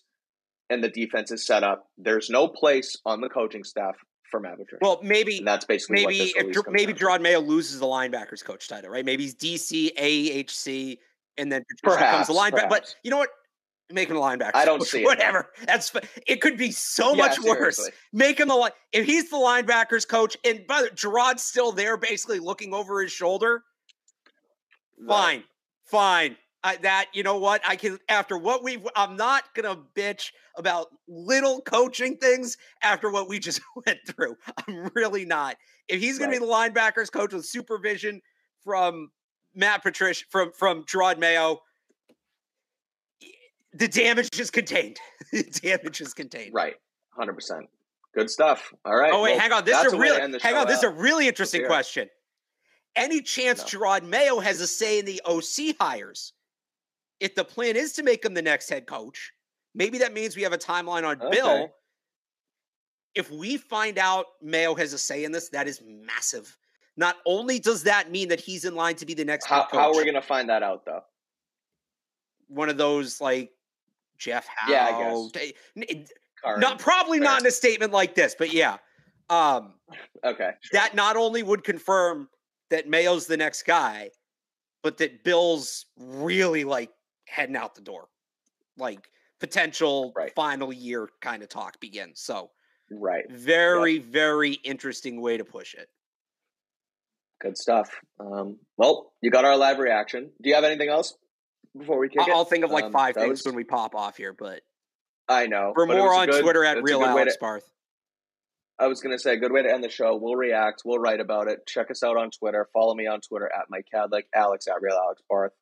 and the defense is set up. There's no place on the coaching staff for Patricia. Well, maybe and that's basically maybe if maybe Jerod Mayo loses the linebackers coach title, right? Maybe he's DC, AHC, and then Patricia perhaps, comes the linebacker. But you know what? Make him a linebacker. I don't see whatever. It. That's it. Could be so yeah, much seriously. worse. Make him the line. If he's the linebackers coach, and by the Jerod's still there, basically looking over his shoulder. Right. Fine, fine. I, that you know what I can after what we've I'm not gonna bitch about little coaching things after what we just went through. I'm really not. If he's gonna right. be the linebackers coach with supervision from Matt Patricia from from Jerod Mayo, the damage is contained. the damage is contained. Right, hundred percent. Good stuff. All right. Oh wait, well, hang on. This is a really hang on. Out. This is a really interesting question. Any chance no. Jerod Mayo has a say in the OC hires? if the plan is to make him the next head coach, maybe that means we have a timeline on okay. Bill. If we find out Mayo has a say in this, that is massive. Not only does that mean that he's in line to be the next head coach, how, how are we going to find that out though? One of those like Jeff Howe. Yeah, I guess. Not probably Fair. not in a statement like this, but yeah. Um, okay. Sure. That not only would confirm that Mayo's the next guy, but that Bill's really like heading out the door. Like potential right. final year kind of talk begins. So, right. Very, yep. very interesting way to push it. Good stuff. Um, well, you got our live reaction. Do you have anything else before we kick I'll, it? I'll think of like um, five things was... when we pop off here, but I know. For more on good, Twitter at Real Alex to, Barth. I was to say, good way to end the show. We'll react. We'll write about it. Check us out on Twitter. Follow me on Twitter at Mike Kadlick, Alex at Real Alex Barth.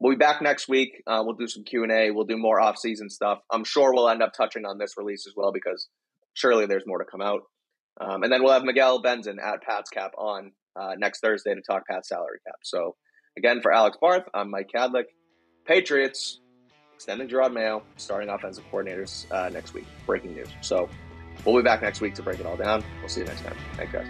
We'll be back next week. Uh, we'll do some Q and A. We'll do more off season stuff. I'm sure we'll end up touching on this release as well because surely there's more to come out. Um, and then we'll have Miguel Benzan at Pat's Cap on uh, next Thursday to talk Pat's salary cap. So again, for Alex Barth, I'm Mike Kadlick. Patriots extending Jerod Mayo, starting offensive coordinators uh, next week. Breaking news. So we'll be back next week to break it all down. We'll see you next time. Thanks, guys.